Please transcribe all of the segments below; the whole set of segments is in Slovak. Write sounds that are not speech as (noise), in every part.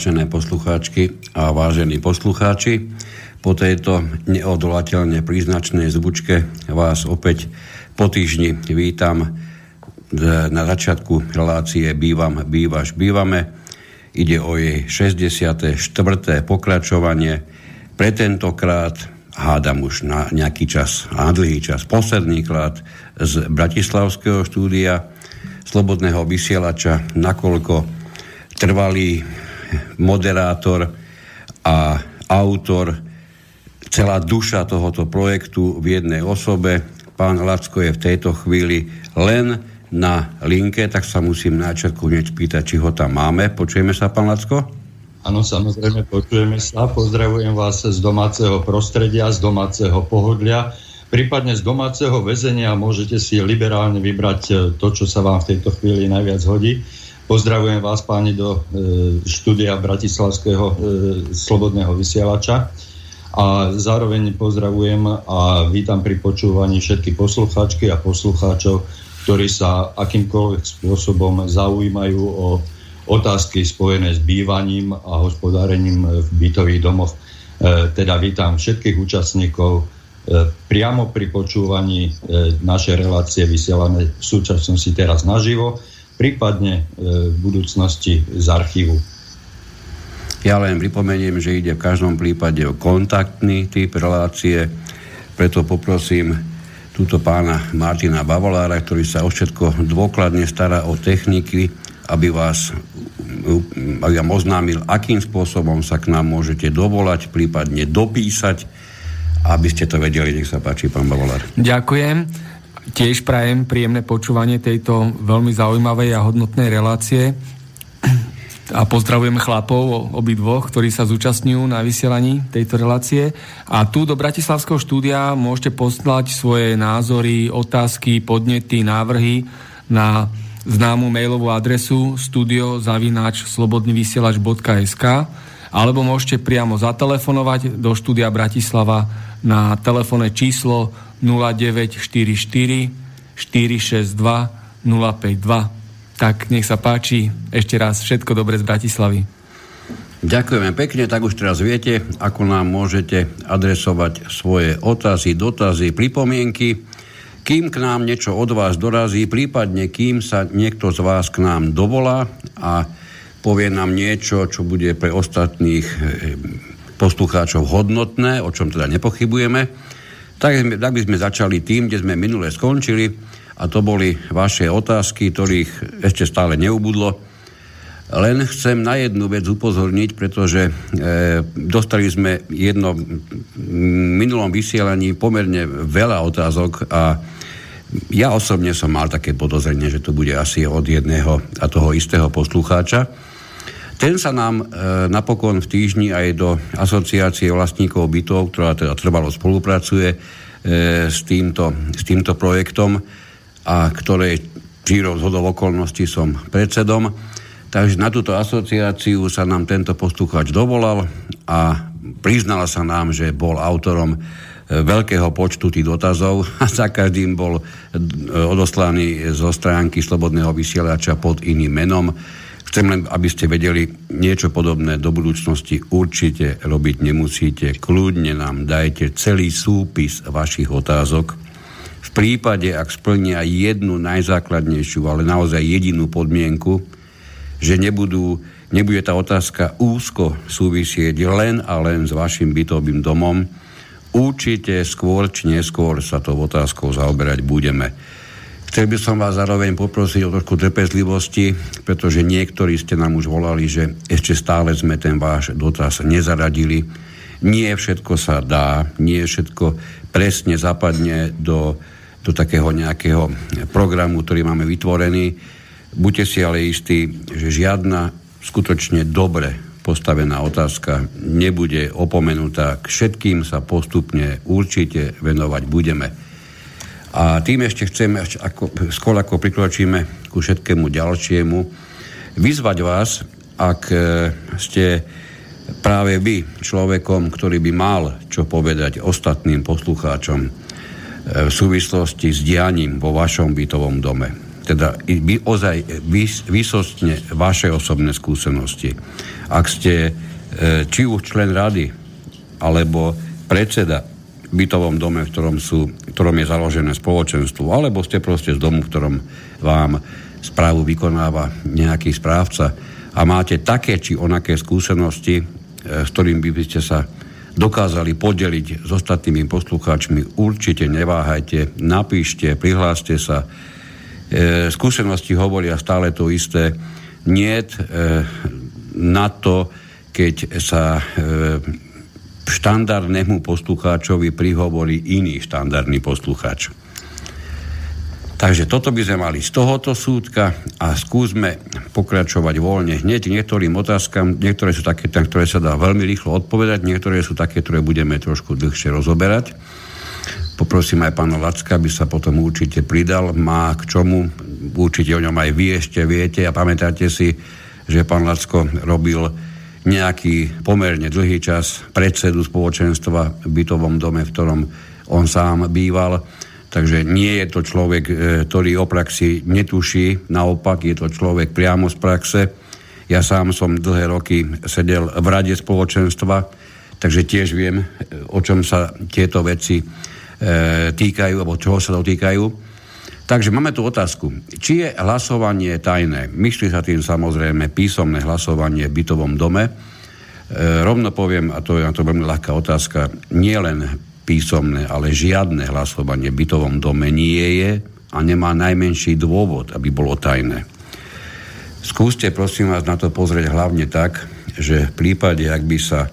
Vážené poslucháčky a vážení poslucháči. Po tejto neodolateľne príznačnej zvučke vás opäť po týždni vítam na začiatku relácie Bývam, bývaš, bývame. Ide o jej 64. pokračovanie. Pre tentokrát hádam už na nejaký čas, na dlhý čas, posledný krát z Bratislavského štúdia Slobodného vysielača, nakoľko trvalý moderátor a autor, celá duša tohoto projektu v jednej osobe. Pán Lacko je v tejto chvíli len na linke, tak sa musím začiatku hneď spýtať, či ho tam máme. Počujeme sa, pán Lacko? Áno, samozrejme, počujeme sa. Pozdravujem vás z domáceho prostredia, z domáceho pohodlia, prípadne z domáceho väzenia. Môžete si liberálne vybrať eh, to, čo sa vám v tejto chvíli najviac hodí. Pozdravujem vás páni do e, štúdia Bratislavského e, slobodného vysielača a zároveň pozdravujem a vítam pri počúvaní všetky poslucháčky a poslucháčov, ktorí sa akýmkoľvek spôsobom zaujímajú o otázky spojené s bývaním a hospodárením v bytových domoch. E, teda vítam všetkých účastníkov priamo pri počúvaní našej relácie vysielané v súčasnosti teraz naživo prípadne e, v budúcnosti z archívu. Ja len pripomeniem, že ide v každom prípade o kontaktný typ relácie, preto poprosím túto pána Martina Bavolára, ktorý sa o všetko dôkladne stará o techniky, aby vás aby vám oznámil, akým spôsobom sa k nám môžete dovolať, prípadne dopísať, aby ste to vedeli. Nech sa páči, pán Bavolár. Ďakujem. Tiež prajem príjemné počúvanie tejto veľmi zaujímavej a hodnotnej relácie a pozdravujem chlapov obidvoch, ktorí sa zúčastňujú na vysielaní tejto relácie. A tu do Bratislavského štúdia môžete poslať svoje názory, otázky, podnety, návrhy na známu mailovú adresu studiozavináč.slobodnyvysielač.sk alebo môžete priamo zatelefonovať do štúdia Bratislava na telefónne číslo 0944 462 052. Tak nech sa páči, ešte raz všetko dobre z Bratislavy. Ďakujeme pekne, tak už teraz viete, ako nám môžete adresovať svoje otázy, dotazy, pripomienky. Kým k nám niečo od vás dorazí, prípadne kým sa niekto z vás k nám dovolá a povie nám niečo, čo bude pre ostatných eh, poslucháčov hodnotné, o čom teda nepochybujeme, tak, tak by sme začali tým, kde sme minule skončili a to boli vaše otázky, ktorých ešte stále neubudlo. Len chcem na jednu vec upozorniť, pretože e, dostali sme jedno minulom vysielaní pomerne veľa otázok a ja osobne som mal také podozrenie, že to bude asi od jedného a toho istého poslucháča. Ten sa nám e, napokon v týždni aj do asociácie vlastníkov bytov, ktorá teda trvalo spolupracuje e, s, týmto, s týmto projektom a ktorej čírov zhodov okolností som predsedom. Takže na túto asociáciu sa nám tento poslucháč dovolal a priznala sa nám, že bol autorom e, veľkého počtu tých dotazov (laughs) a za každým bol e, odoslaný zo stránky Slobodného vysielača pod iným menom. Chcem len, aby ste vedeli, niečo podobné do budúcnosti určite robiť nemusíte. Kľudne nám dajte celý súpis vašich otázok. V prípade, ak splnia jednu najzákladnejšiu, ale naozaj jedinú podmienku, že nebudú, nebude tá otázka úzko súvisieť len a len s vašim bytovým domom, určite skôr či neskôr sa to otázkou zaoberať budeme. Chcel by som vás zároveň poprosiť o trošku trpezlivosti, pretože niektorí ste nám už volali, že ešte stále sme ten váš dotaz nezaradili. Nie všetko sa dá, nie všetko presne zapadne do, do takého nejakého programu, ktorý máme vytvorený. Buďte si ale istí, že žiadna skutočne dobre postavená otázka nebude opomenutá. K všetkým sa postupne určite venovať budeme. A tým ešte chceme, ako, skôr ako prikročíme ku všetkému ďalšiemu, vyzvať vás, ak e, ste práve vy človekom, ktorý by mal čo povedať ostatným poslucháčom e, v súvislosti s dianím vo vašom bytovom dome. teda ozaj vysostne vaše osobné skúsenosti. Ak ste e, či už člen rady, alebo predseda bytovom dome, v ktorom, sú, v ktorom je založené spoločenstvo, alebo ste proste z domu, v ktorom vám správu vykonáva nejaký správca a máte také či onaké skúsenosti, e, s ktorým by ste sa dokázali podeliť s ostatnými poslucháčmi, určite neváhajte, napíšte, prihláste sa. E, skúsenosti hovoria stále to isté. Nie e, na to, keď sa e, štandardnému poslucháčovi prihovorí iný štandardný poslucháč. Takže toto by sme mali z tohoto súdka a skúsme pokračovať voľne hneď niektorým otázkam. Niektoré sú také, ktoré sa dá veľmi rýchlo odpovedať, niektoré sú také, ktoré budeme trošku dlhšie rozoberať. Poprosím aj pána Lacka, aby sa potom určite pridal. Má k čomu, určite o ňom aj vy ešte viete a pamätáte si, že pán Lacko robil nejaký pomerne dlhý čas predsedu spoločenstva v bytovom dome, v ktorom on sám býval Takže nie je to človek, e, ktorý o praxi netuší, naopak je to človek priamo z praxe. Ja sám som dlhé roky sedel v rade spoločenstva, takže tiež viem, e, o čom sa tieto veci e, týkajú, alebo čoho sa dotýkajú. Takže máme tu otázku. Či je hlasovanie tajné? Myšli sa tým samozrejme písomné hlasovanie v bytovom dome. E, rovno poviem, a to je na to veľmi ľahká otázka, nie len písomné, ale žiadne hlasovanie v bytovom dome nie je a nemá najmenší dôvod, aby bolo tajné. Skúste prosím vás na to pozrieť hlavne tak, že v prípade, ak by sa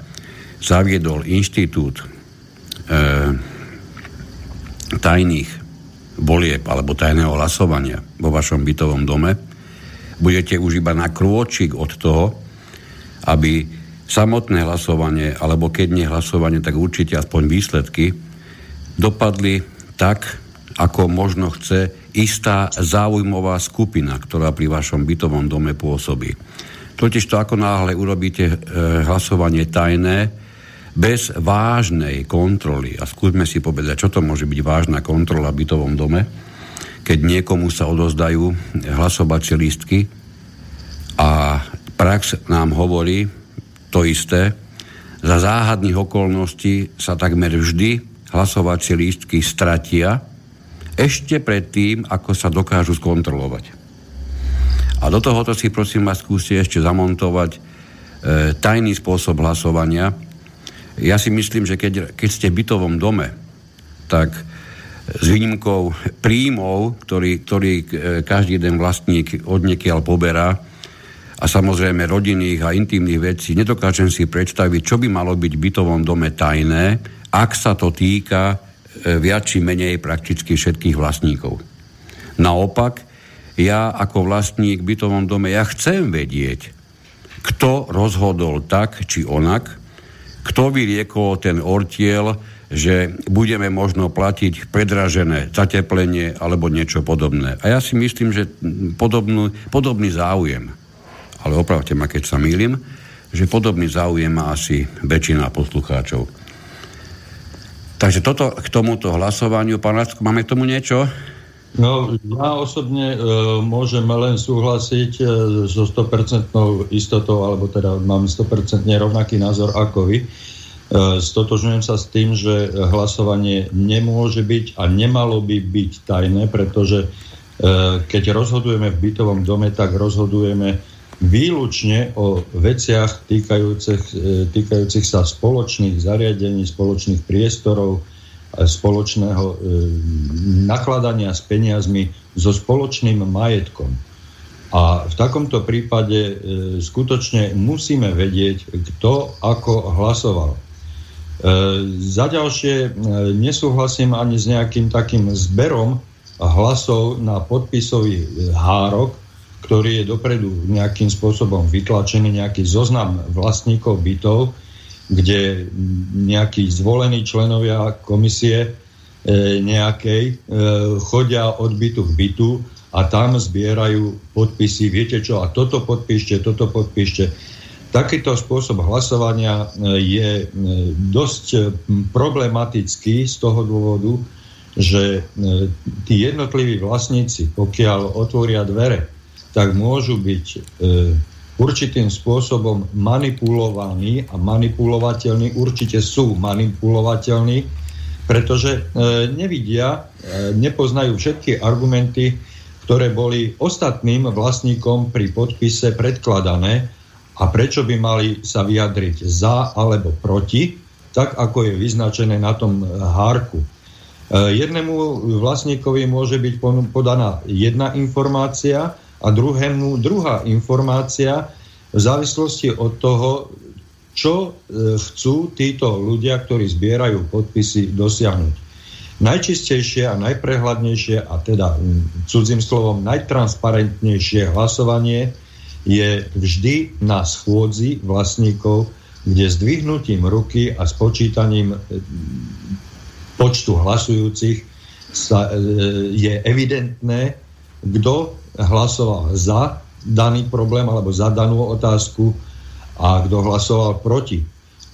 zaviedol inštitút e, tajných volieb alebo tajného hlasovania vo vašom bytovom dome, budete už iba na krôčik od toho, aby samotné hlasovanie, alebo keď nie hlasovanie, tak určite aspoň výsledky, dopadli tak, ako možno chce istá záujmová skupina, ktorá pri vašom bytovom dome pôsobí. Totiž to, ako náhle urobíte e, hlasovanie tajné, bez vážnej kontroly, a skúsme si povedať, čo to môže byť vážna kontrola v bytovom dome, keď niekomu sa odozdajú hlasovacie lístky a prax nám hovorí, to isté. Za záhadných okolností sa takmer vždy hlasovacie lístky stratia ešte predtým, ako sa dokážu skontrolovať. A do tohoto si prosím vás skúste ešte zamontovať e, tajný spôsob hlasovania. Ja si myslím, že keď, keď ste v bytovom dome, tak s výnimkou príjmov, ktorý, ktorý e, každý jeden vlastník odniekiaľ poberá, a samozrejme rodinných a intimných vecí, nedokážem si predstaviť, čo by malo byť v bytovom dome tajné, ak sa to týka e, viac či menej prakticky všetkých vlastníkov. Naopak, ja ako vlastník v bytovom dome, ja chcem vedieť, kto rozhodol tak či onak, kto vyriekol ten ortiel, že budeme možno platiť predražené zateplenie alebo niečo podobné. A ja si myslím, že podobnú, podobný záujem ale opravte ma, keď sa mýlim, že podobný záujem má asi väčšina poslucháčov. Takže toto k tomuto hlasovaniu, pán Lacko, máme k tomu niečo? No, ja osobne e, môžem len súhlasiť e, so 100% istotou, alebo teda mám 100% rovnaký názor ako vy. E, stotožňujem sa s tým, že hlasovanie nemôže byť a nemalo by byť tajné, pretože e, keď rozhodujeme v bytovom dome, tak rozhodujeme výlučne o veciach týkajúcich, e, týkajúcich sa spoločných zariadení, spoločných priestorov, spoločného e, nakladania s peniazmi so spoločným majetkom. A v takomto prípade e, skutočne musíme vedieť, kto ako hlasoval. Za ďalšie nesúhlasím ani s nejakým takým zberom hlasov na podpisový hárok, ktorý je dopredu nejakým spôsobom vytlačený, nejaký zoznam vlastníkov bytov, kde nejakí zvolení členovia komisie e, nejakej e, chodia od bytu k bytu a tam zbierajú podpisy. Viete čo, a toto podpíšte, toto podpíšte. Takýto spôsob hlasovania e, je dosť problematický z toho dôvodu, že tí jednotliví vlastníci, pokiaľ otvoria dvere, tak môžu byť určitým spôsobom manipulovaní a manipulovateľní, určite sú manipulovateľní, pretože nevidia, nepoznajú všetky argumenty, ktoré boli ostatným vlastníkom pri podpise predkladané a prečo by mali sa vyjadriť za alebo proti, tak ako je vyznačené na tom hárku. E, jednému vlastníkovi môže byť podaná jedna informácia a druhému druhá informácia v závislosti od toho, čo e, chcú títo ľudia, ktorí zbierajú podpisy, dosiahnuť. Najčistejšie a najprehľadnejšie a teda cudzím slovom najtransparentnejšie hlasovanie je vždy na schôdzi vlastníkov, kde zdvihnutím ruky a spočítaním e, počtu hlasujúcich sa, e, je evidentné, kto hlasoval za daný problém alebo za danú otázku a kto hlasoval proti.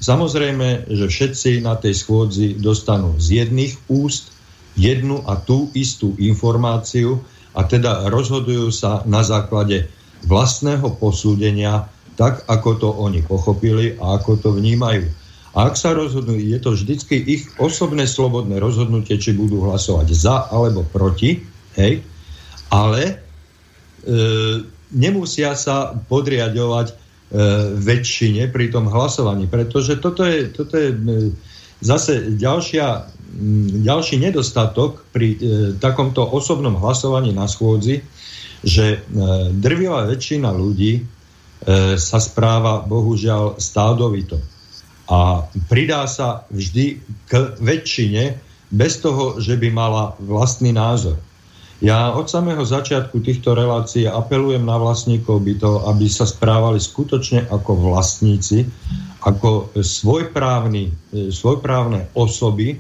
Samozrejme, že všetci na tej schôdzi dostanú z jedných úst jednu a tú istú informáciu a teda rozhodujú sa na základe vlastného posúdenia, tak ako to oni pochopili a ako to vnímajú. A ak sa rozhodnú, je to vždycky ich osobné slobodné rozhodnutie, či budú hlasovať za alebo proti, hej, ale e, nemusia sa podriadovať e, väčšine pri tom hlasovaní, pretože toto je, toto je e, zase ďalšia, ďalší nedostatok pri e, takomto osobnom hlasovaní na schôdzi, že e, drvivá väčšina ľudí e, sa správa bohužiaľ stádovito. A pridá sa vždy k väčšine bez toho, že by mala vlastný názor. Ja od samého začiatku týchto relácií apelujem na vlastníkov bytov, aby sa správali skutočne ako vlastníci, ako svojprávny, e, svojprávne osoby,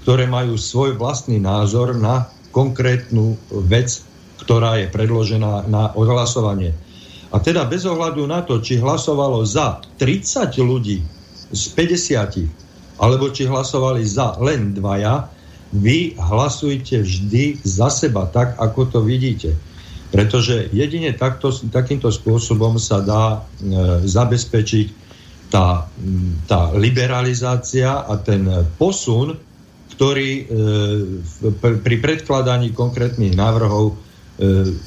ktoré majú svoj vlastný názor na konkrétnu vec, ktorá je predložená na odhlasovanie. A teda bez ohľadu na to, či hlasovalo za 30 ľudí z 50, alebo či hlasovali za len dvaja, vy hlasujte vždy za seba, tak ako to vidíte. Pretože jedine takto, takýmto spôsobom sa dá e, zabezpečiť tá, tá liberalizácia a ten posun, ktorý e, pri predkladaní konkrétnych návrhov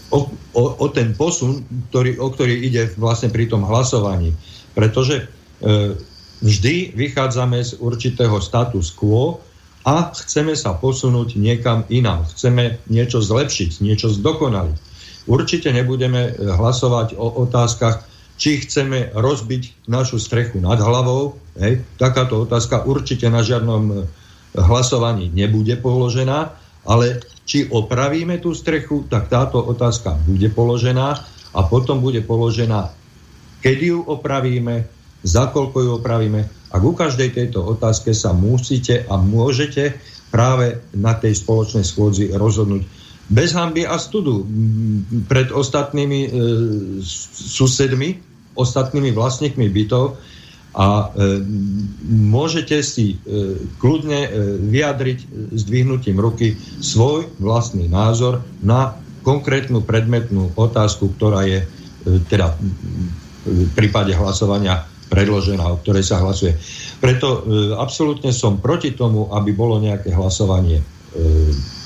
o, o, o ten posun, ktorý, o ktorý ide vlastne pri tom hlasovaní. Pretože e, vždy vychádzame z určitého status quo a chceme sa posunúť niekam inám. Chceme niečo zlepšiť, niečo zdokonaliť. Určite nebudeme e, hlasovať o otázkach, či chceme rozbiť našu strechu nad hlavou. Hej. Takáto otázka určite na žiadnom e, hlasovaní nebude položená, ale či opravíme tú strechu, tak táto otázka bude položená a potom bude položená, kedy ju opravíme, za koľko ju opravíme. A ku každej tejto otázke sa musíte a môžete práve na tej spoločnej schôdzi rozhodnúť. Bez hamby a studu. Pred ostatnými e, susedmi, ostatnými vlastníkmi bytov, a e, môžete si e, kľudne e, vyjadriť zdvihnutím ruky svoj vlastný názor na konkrétnu predmetnú otázku, ktorá je e, teda v prípade hlasovania predložená, o ktorej sa hlasuje. Preto e, absolútne som proti tomu, aby bolo nejaké hlasovanie e,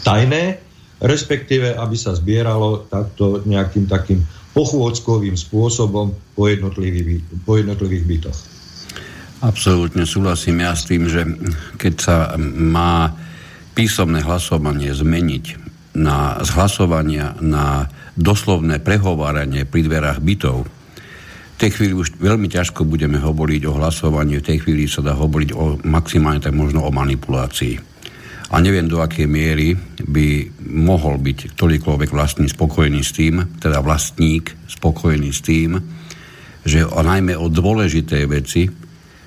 tajné, respektíve aby sa zbieralo takto nejakým takým pochôdzkovým spôsobom po jednotlivých, po jednotlivých bytoch. Absolútne súhlasím ja s tým, že keď sa má písomné hlasovanie zmeniť na, z hlasovania na doslovné prehováranie pri dverách bytov, v tej chvíli už veľmi ťažko budeme hovoriť o hlasovaní, v tej chvíli sa dá hovoriť o maximálne tak možno o manipulácii. A neviem, do akej miery by mohol byť ktorýkoľvek vlastný spokojný s tým, teda vlastník spokojný s tým, že o, najmä o dôležité veci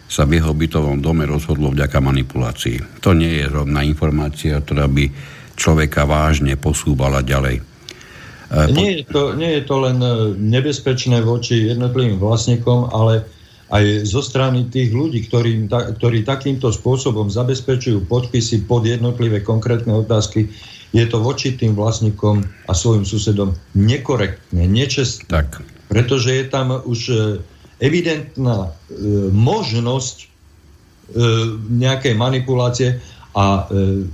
sa v jeho bytovom dome rozhodlo vďaka manipulácii. To nie je rovná informácia, ktorá by človeka vážne posúvala ďalej. E, nie je, to, nie je to len e, nebezpečné voči jednotlivým vlastníkom, ale aj zo strany tých ľudí, ktorí, ta, ktorí takýmto spôsobom zabezpečujú podpisy pod jednotlivé konkrétne otázky, je to voči tým vlastníkom a svojim susedom nekorektné, nečestné. Tak. Pretože je tam už e, evidentná e, možnosť e, nejakej manipulácie a e,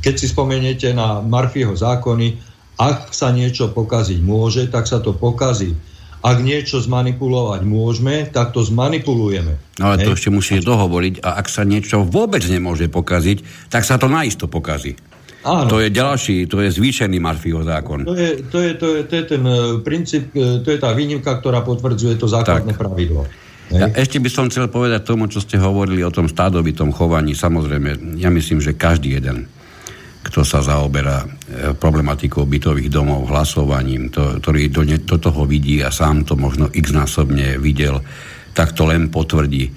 keď si spomeniete na Marfieho zákony, ak sa niečo pokaziť môže, tak sa to pokazí. Ak niečo zmanipulovať môžeme, tak to zmanipulujeme. No ale to ešte musíte dohovoriť a ak sa niečo vôbec nemôže pokaziť, tak sa to naisto pokazí. Áno. To je ďalší, to je zvýšený Marfieho zákon. To je, to je, to je, to je ten uh, princíp, uh, to je tá výnimka, ktorá potvrdzuje to základné tak. pravidlo. Ja ešte by som chcel povedať tomu, čo ste hovorili o tom stádovitom chovaní. Samozrejme, ja myslím, že každý jeden kto sa zaoberá e, problematikou bytových domov, hlasovaním, to, ktorý do, ne, do toho vidí a sám to možno x-násobne videl, tak to len potvrdí.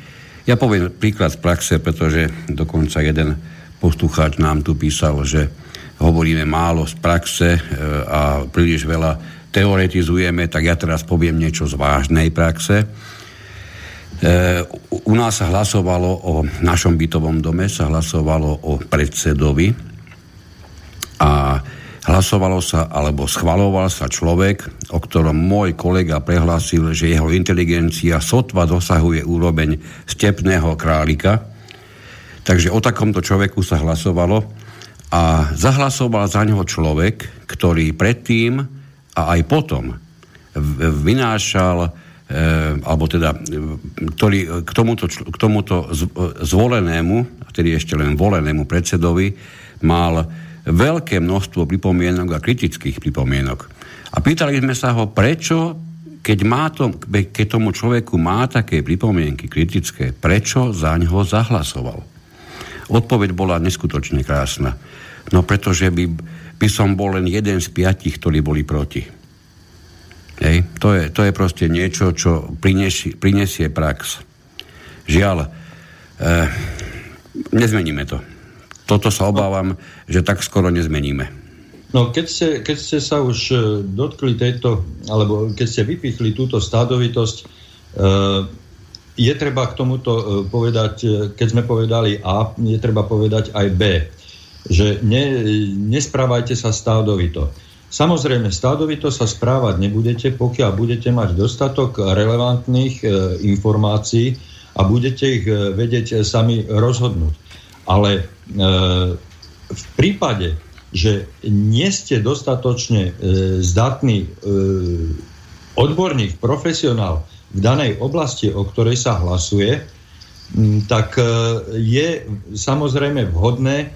Ja poviem príklad z praxe, pretože dokonca jeden poslucháč nám tu písal, že hovoríme málo z praxe e, a príliš veľa teoretizujeme, tak ja teraz poviem niečo z vážnej praxe. E, u nás sa hlasovalo o našom bytovom dome, sa hlasovalo o predsedovi a hlasovalo sa, alebo schvaloval sa človek, o ktorom môj kolega prehlásil, že jeho inteligencia sotva dosahuje úroveň stepného králika. Takže o takomto človeku sa hlasovalo a zahlasoval za neho človek, ktorý predtým a aj potom vynášal e, alebo teda, ktorý k tomuto, k tomuto zvolenému, tedy ešte len volenému predsedovi, mal veľké množstvo pripomienok a kritických pripomienok. A pýtali sme sa ho, prečo, keď, má to, keď tomu človeku má také pripomienky kritické, prečo za ňo zahlasoval? Odpoveď bola neskutočne krásna. No pretože by, by som bol len jeden z piatich, ktorí boli proti. Hej. To, je, to je proste niečo, čo prinesie, prinesie prax. Žiaľ, e, nezmeníme to toto sa obávam, že tak skoro nezmeníme. No keď ste, keď ste sa už e, dotkli tejto, alebo keď ste vypichli túto stádovitosť, e, je treba k tomuto e, povedať, keď sme povedali A, je treba povedať aj B, že ne, nesprávajte sa stádovito. Samozrejme, stádovito sa správať nebudete, pokiaľ budete mať dostatok relevantných informácií a budete ich vedieť sami rozhodnúť. Ale v prípade, že nie ste dostatočne e, zdatný e, odborník, profesionál v danej oblasti, o ktorej sa hlasuje, tak e, je samozrejme vhodné e,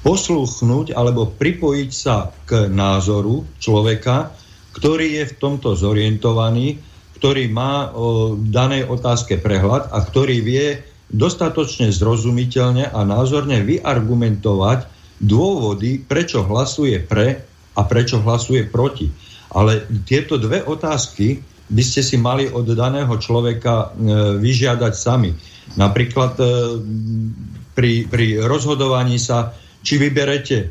posluchnúť alebo pripojiť sa k názoru človeka, ktorý je v tomto zorientovaný, ktorý má o danej otázke prehľad a ktorý vie dostatočne zrozumiteľne a názorne vyargumentovať dôvody, prečo hlasuje pre a prečo hlasuje proti. Ale tieto dve otázky by ste si mali od daného človeka e, vyžiadať sami. Napríklad e, pri, pri rozhodovaní sa, či vyberete e,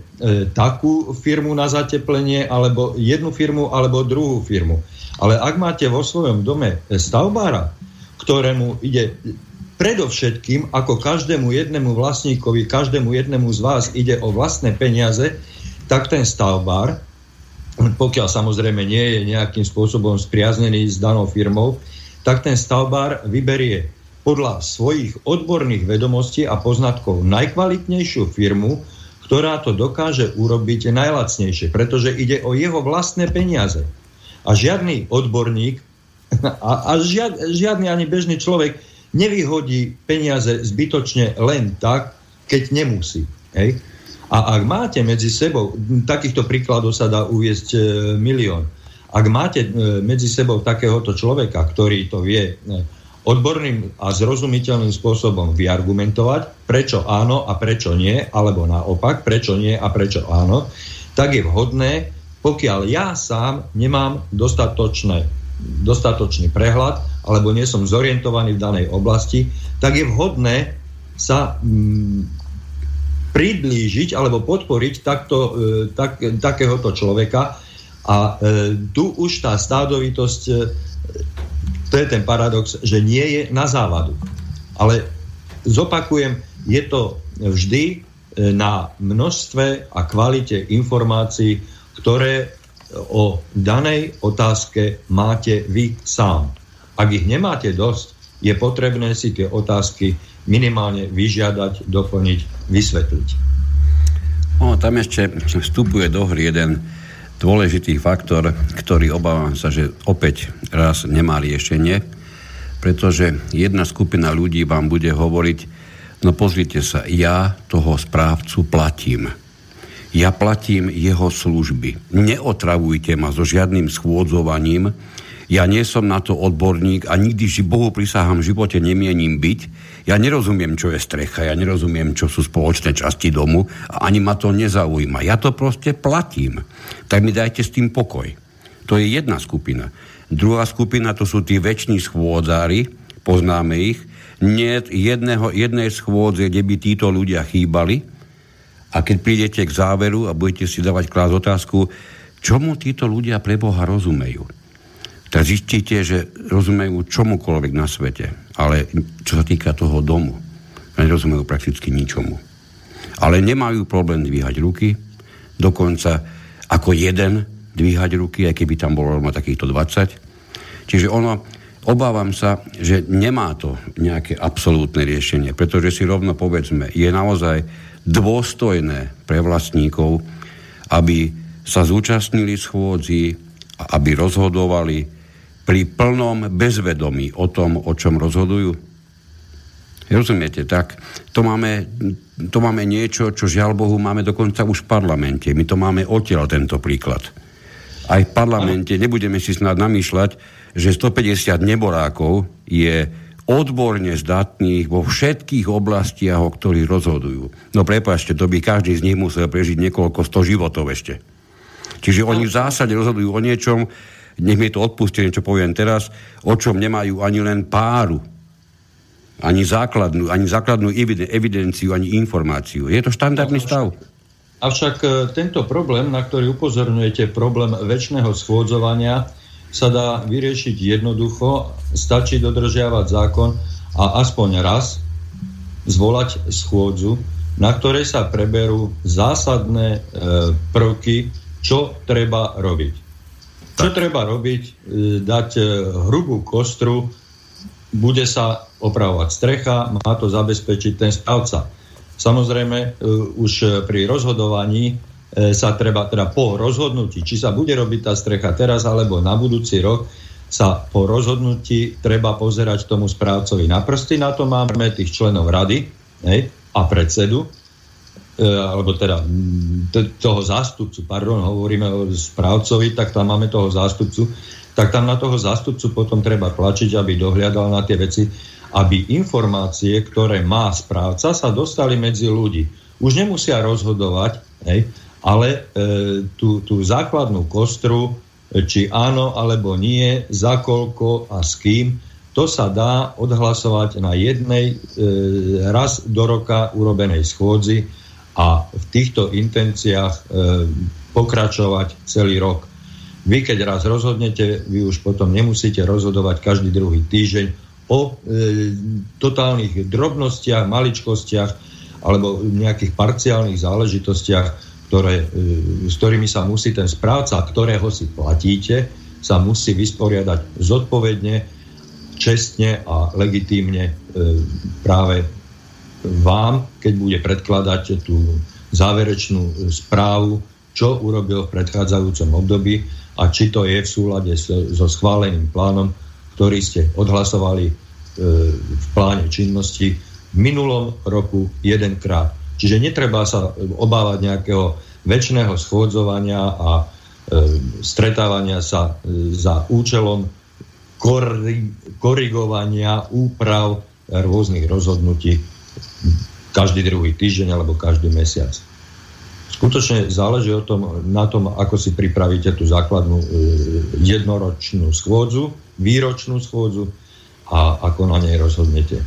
takú firmu na zateplenie, alebo jednu firmu, alebo druhú firmu. Ale ak máte vo svojom dome stavbára, ktorému ide predovšetkým, ako každému jednému vlastníkovi, každému jednému z vás ide o vlastné peniaze, tak ten stavbár, pokiaľ samozrejme nie je nejakým spôsobom spriaznený s danou firmou, tak ten stavbár vyberie podľa svojich odborných vedomostí a poznatkov najkvalitnejšiu firmu, ktorá to dokáže urobiť najlacnejšie, pretože ide o jeho vlastné peniaze. A žiadny odborník a, a žiad, žiadny ani bežný človek nevyhodí peniaze zbytočne len tak, keď nemusí. Hej? A ak máte medzi sebou, takýchto príkladov sa dá uviezť e, milión, ak máte e, medzi sebou takéhoto človeka, ktorý to vie e, odborným a zrozumiteľným spôsobom vyargumentovať, prečo áno a prečo nie, alebo naopak, prečo nie a prečo áno, tak je vhodné, pokiaľ ja sám nemám dostatočné, dostatočný prehľad alebo nie som zorientovaný v danej oblasti, tak je vhodné sa mm, priblížiť alebo podporiť takto, e, tak, takéhoto človeka a e, tu už tá stádovitosť e, To je ten paradox, že nie je na závadu. Ale zopakujem, je to vždy e, na množstve a kvalite informácií, ktoré o danej otázke máte vy sám. Ak ich nemáte dosť, je potrebné si tie otázky minimálne vyžiadať, doplniť, vysvetliť. O, tam ešte vstupuje do hry jeden dôležitý faktor, ktorý obávam sa, že opäť raz nemá riešenie, pretože jedna skupina ľudí vám bude hovoriť, no pozrite sa, ja toho správcu platím. Ja platím jeho služby. Neotravujte ma so žiadnym schôdzovaním, ja nie som na to odborník a nikdy ži Bohu prisahám v živote nemienim byť. Ja nerozumiem, čo je strecha, ja nerozumiem, čo sú spoločné časti domu a ani ma to nezaujíma. Ja to proste platím. Tak mi dajte s tým pokoj. To je jedna skupina. Druhá skupina to sú tí väčší schôdzári, poznáme ich. Nie jedného, jednej schôdze, kde by títo ľudia chýbali. A keď prídete k záveru a budete si dávať klás otázku, čomu títo ľudia pre Boha rozumejú? Tak zistíte, že rozumejú čomukoľvek na svete, ale čo sa týka toho domu, nerozumejú prakticky ničomu. Ale nemajú problém dvíhať ruky, dokonca ako jeden dvíhať ruky, aj keby tam bolo takýchto 20. Čiže ono, obávam sa, že nemá to nejaké absolútne riešenie, pretože si rovno povedzme, je naozaj dôstojné pre vlastníkov, aby sa zúčastnili schôdzi, aby rozhodovali, pri plnom bezvedomí o tom, o čom rozhodujú? Rozumiete, tak to máme, to máme niečo, čo žiaľ Bohu máme dokonca už v parlamente. My to máme odtiaľ tento príklad. Aj v parlamente nebudeme si snad namýšľať, že 150 neborákov je odborne zdatných vo všetkých oblastiach, o ktorých rozhodujú. No prepáčte, to by každý z nich musel prežiť niekoľko sto životov ešte. Čiže oni v zásade rozhodujú o niečom, nech mi to odpustenie, čo poviem teraz, o čom nemajú ani len páru, ani základnú, ani základnú evidenciu, ani informáciu. Je to štandardný stav. Avšak e, tento problém, na ktorý upozorňujete, problém väčšného schôdzovania, sa dá vyriešiť jednoducho, stačí dodržiavať zákon a aspoň raz zvolať schôdzu, na ktorej sa preberú zásadné e, prvky, čo treba robiť. Čo treba robiť? E, dať e, hrubú kostru, bude sa opravovať strecha, má to zabezpečiť ten stavca. Samozrejme, e, už pri rozhodovaní sa treba, teda po rozhodnutí, či sa bude robiť tá strecha teraz alebo na budúci rok, sa po rozhodnutí treba pozerať tomu správcovi na prsty. Na to máme tých členov rady hej, a predsedu, alebo teda toho zástupcu, pardon, hovoríme o správcovi, tak tam máme toho zástupcu, tak tam na toho zástupcu potom treba tlačiť, aby dohliadal na tie veci, aby informácie, ktoré má správca, sa dostali medzi ľudí. Už nemusia rozhodovať, hej, ale e, tú, tú základnú kostru, e, či áno alebo nie, za koľko a s kým, to sa dá odhlasovať na jednej e, raz do roka urobenej schôdzi, a v týchto intenciách e, pokračovať celý rok. Vy, keď raz rozhodnete, vy už potom nemusíte rozhodovať každý druhý týždeň o e, totálnych drobnostiach, maličkostiach alebo nejakých parciálnych záležitostiach, ktoré, e, s ktorými sa musí ten správca, ktorého si platíte, sa musí vysporiadať zodpovedne, čestne a legitímne práve vám, keď bude predkladať tú záverečnú správu, čo urobil v predchádzajúcom období a či to je v súlade so schváleným plánom, ktorý ste odhlasovali e, v pláne činnosti v minulom roku jedenkrát. Čiže netreba sa obávať nejakého väčšného schôdzovania a e, stretávania sa e, za účelom korigovania úprav rôznych rozhodnutí každý druhý týždeň alebo každý mesiac. Skutočne záleží o tom, na tom, ako si pripravíte tú základnú e, jednoročnú schôdzu, výročnú schôdzu a ako na nej rozhodnete.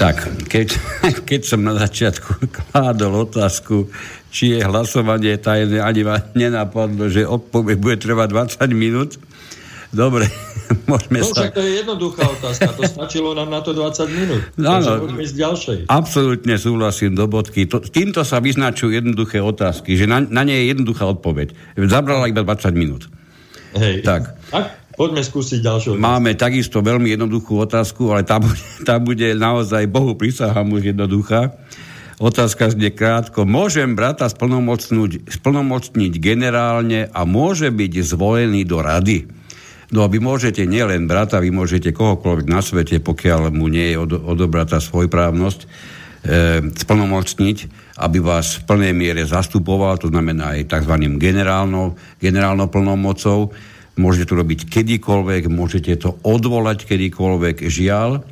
Tak, keď, (laughs) keď som na začiatku (laughs) kládol otázku, či je hlasovanie tajné, ani ma nenapadlo, že odpoveď bude trvať 20 minút, Dobre, (laughs) môžeme no, sa... to je jednoduchá otázka, to stačilo nám na to 20 minút. No, no, ďalšej. Absolútne súhlasím do bodky. To, týmto sa vyznačujú jednoduché otázky, že na, na ne je jednoduchá odpoveď. Zabrala iba 20 minút. Hej. Tak. tak. Poďme skúsiť ďalšiu otázku. Máme takisto veľmi jednoduchú otázku, ale tá bude, tá bude naozaj, Bohu prisahám už jednoduchá. Otázka znie krátko. Môžem brata splnomocniť generálne a môže byť zvolený do rady? No vy môžete nielen brata, vy môžete kohokoľvek na svete, pokiaľ mu nie je od, odobratá svojprávnosť, e, splnomocniť, aby vás v plnej miere zastupoval, to znamená aj tzv. generálnou, generálnou plnomocou Môžete to robiť kedykoľvek, môžete to odvolať kedykoľvek. Žiaľ,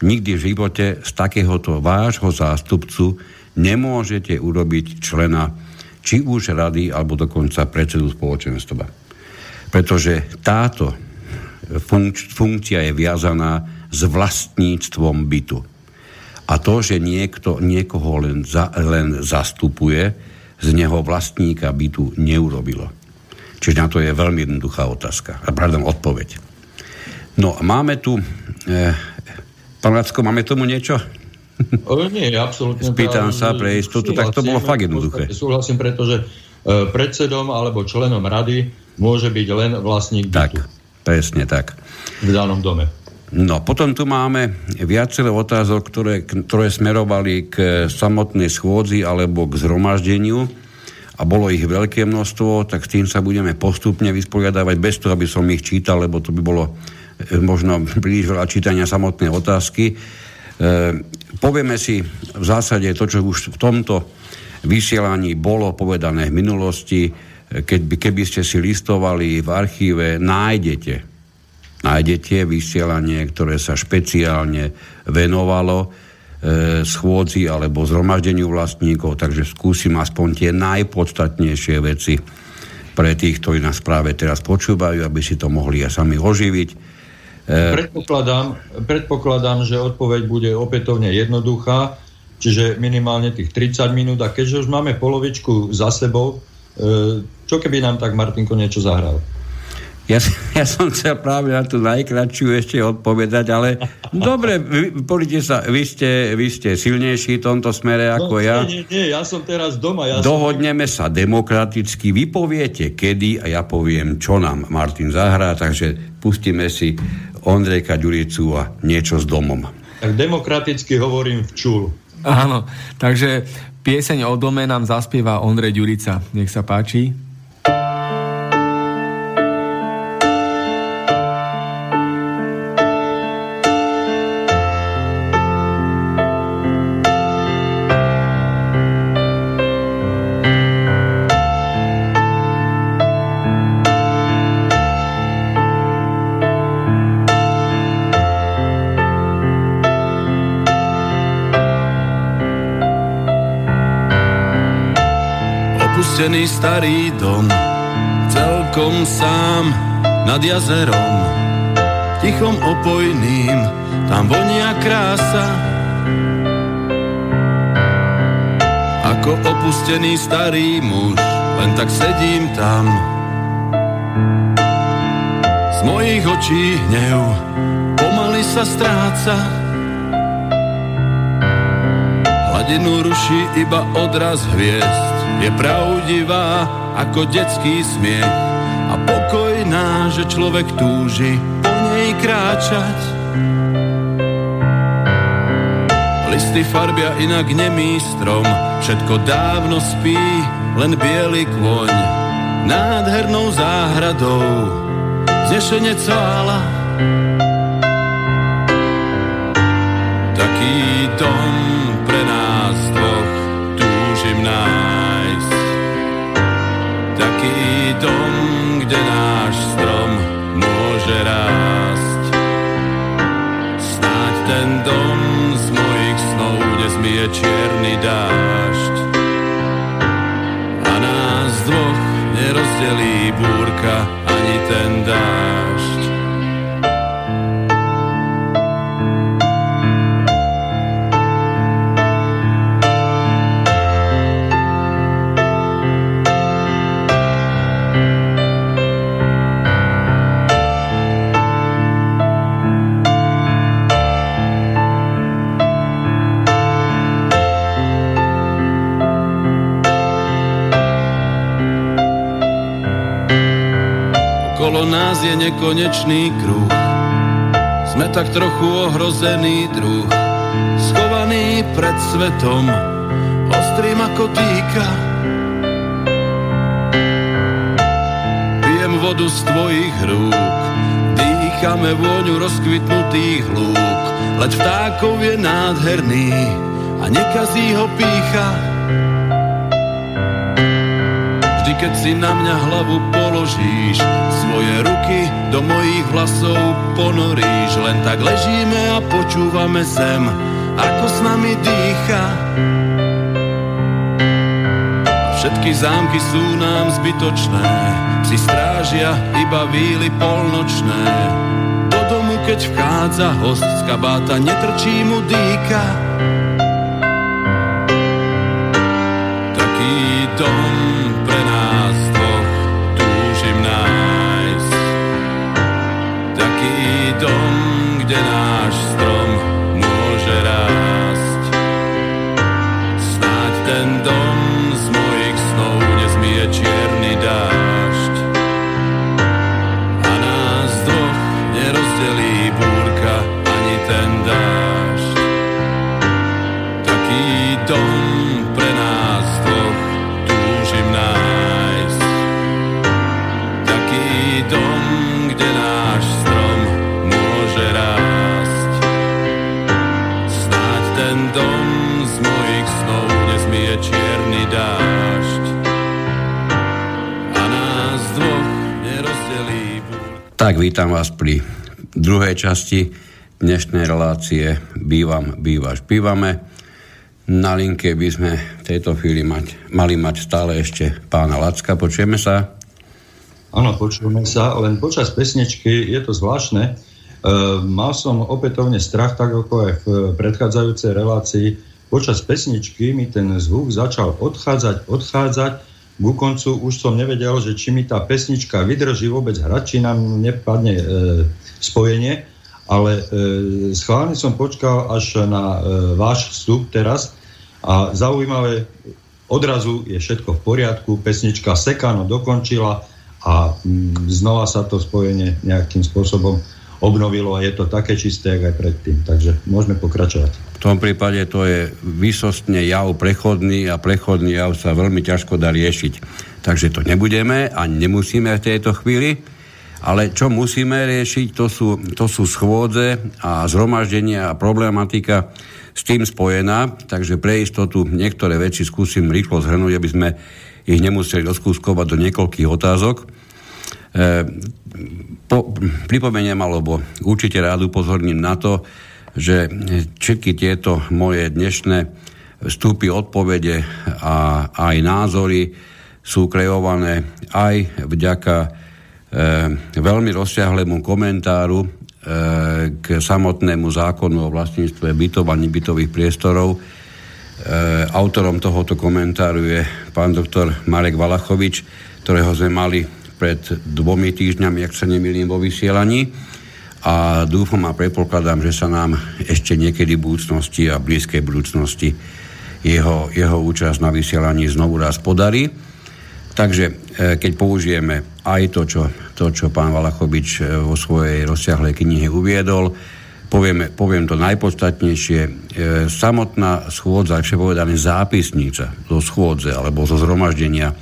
nikdy v živote z takéhoto vášho zástupcu nemôžete urobiť člena či už rady, alebo dokonca predsedu spoločenstva. Pretože táto funk- funkcia je viazaná s vlastníctvom bytu. A to, že niekto niekoho len, za, len zastupuje, z neho vlastníka bytu neurobilo. Čiže na to je veľmi jednoduchá otázka. A pardon, odpoveď. No a máme tu... E, pán Lacko, máme tomu niečo? O, nie, absolútne. Spýtam sa pre istotu, tak to bolo fakt jednoduché. Súhlasím, pretože predsedom alebo členom rady môže byť len vlastník bytu. Tak, presne tak. V danom dome. No, potom tu máme viacero otázok, ktoré, ktoré smerovali k samotnej schôdzi alebo k zhromaždeniu a bolo ich veľké množstvo, tak s tým sa budeme postupne vysporiadávať bez toho, aby som ich čítal, lebo to by bolo e, možno príliš veľa čítania samotnej otázky. E, povieme si v zásade to, čo už v tomto vysielaní bolo povedané v minulosti. Keď, keby ste si listovali v archíve, nájdete, nájdete vysielanie, ktoré sa špeciálne venovalo e, schôdzi alebo zhromaždeniu vlastníkov, takže skúsim aspoň tie najpodstatnejšie veci pre tých, ktorí nás práve teraz počúvajú, aby si to mohli aj sami oživiť. E... Predpokladám, predpokladám, že odpoveď bude opätovne jednoduchá, čiže minimálne tých 30 minút a keďže už máme polovičku za sebou, e, čo keby nám tak Martinko niečo zahral? Ja, ja som chcel práve na tú najkračšiu ešte odpovedať, ale dobre, vy, polite sa, vy ste, vy ste silnejší v tomto smere ako no, ja. Nie, nie, ja som teraz doma. Ja Dohodneme som... sa demokraticky, vy poviete kedy a ja poviem, čo nám Martin zahrá, takže pustíme si Ondrejka Ďuricu a niečo s domom. Tak demokraticky hovorím v čul. Áno, takže pieseň o dome nám zaspieva Ondrej Ďurica. Nech sa páči. Opustený starý dom, celkom sám nad jazerom, tichom opojným, tam vonia krása. Ako opustený starý muž, len tak sedím tam. Z mojich očí hnev pomaly sa stráca. Hladinu ruší iba odraz hviezd je pravdivá ako detský smiech a pokojná, že človek túži po nej kráčať. Listy farbia inak nemý strom, všetko dávno spí, len biely kvoň. Nádhernou záhradou znešenie cála. Taký dom čierny dážď. A nás dvoch nerozdelí búrka nás je nekonečný kruh. Sme tak trochu ohrozený druh, schovaný pred svetom, ostrým ako týka. Pijem vodu z tvojich rúk, dýchame vôňu rozkvitnutých lúk, leď vtákov je nádherný a nekazí ho pícha. Keď si na mňa hlavu položíš, svoje ruky do mojich vlasov ponoríš. Len tak ležíme a počúvame zem, ako s nami dýcha. Všetky zámky sú nám zbytočné, si strážia iba víly polnočné. Do domu, keď vchádza host z kabáta, netrčí mu dýka. Taký dom dom, kde nás Tak vítam vás pri druhej časti dnešnej relácie Bývam, bývaš, bývame. Na linke by sme v tejto chvíli mať, mali mať stále ešte pána Lacka. Počujeme sa? Áno, počujeme sa, len počas pesničky je to zvláštne. E, mal som opätovne strach, tak ako aj v predchádzajúcej relácii. Počas pesničky mi ten zvuk začal odchádzať, odchádzať ku koncu už som nevedel, že či mi tá pesnička vydrží vôbec hrať, či nám nepadne e, spojenie, ale e, schválne som počkal až na e, váš vstup teraz a zaujímavé, odrazu je všetko v poriadku, pesnička Sekano dokončila a m, znova sa to spojenie nejakým spôsobom obnovilo a je to také čisté, ako aj predtým. Takže môžeme pokračovať. V tom prípade to je vysostne jav prechodný a prechodný jav sa veľmi ťažko dá riešiť. Takže to nebudeme a nemusíme v tejto chvíli. Ale čo musíme riešiť, to sú, to sú schôdze a zhromaždenia a problematika s tým spojená. Takže pre istotu niektoré veci skúsim rýchlo zhrnúť, aby sme ich nemuseli rozkúskovať do niekoľkých otázok. E, po, pripomeniem alebo určite rád upozorním na to, že všetky tieto moje dnešné vstupy, odpovede a aj názory sú kreované aj vďaka e, veľmi rozsiahlému komentáru e, k samotnému zákonu o vlastníctve bytov a nebytových priestorov. E, autorom tohoto komentáru je pán doktor Marek Valachovič, ktorého sme mali pred dvomi týždňami, ak sa nemýlim, vo vysielaní a dúfam a predpokladám, že sa nám ešte niekedy v budúcnosti a blízkej budúcnosti jeho, jeho účasť na vysielaní znovu raz podarí. Takže e, keď použijeme aj to, čo, to, čo pán Valachovič e, vo svojej rozsiahlej knihe uviedol, povieme, poviem to najpodstatnejšie. E, samotná schôdza, ak povedané zápisnica zo schôdze alebo zo zhromaždenia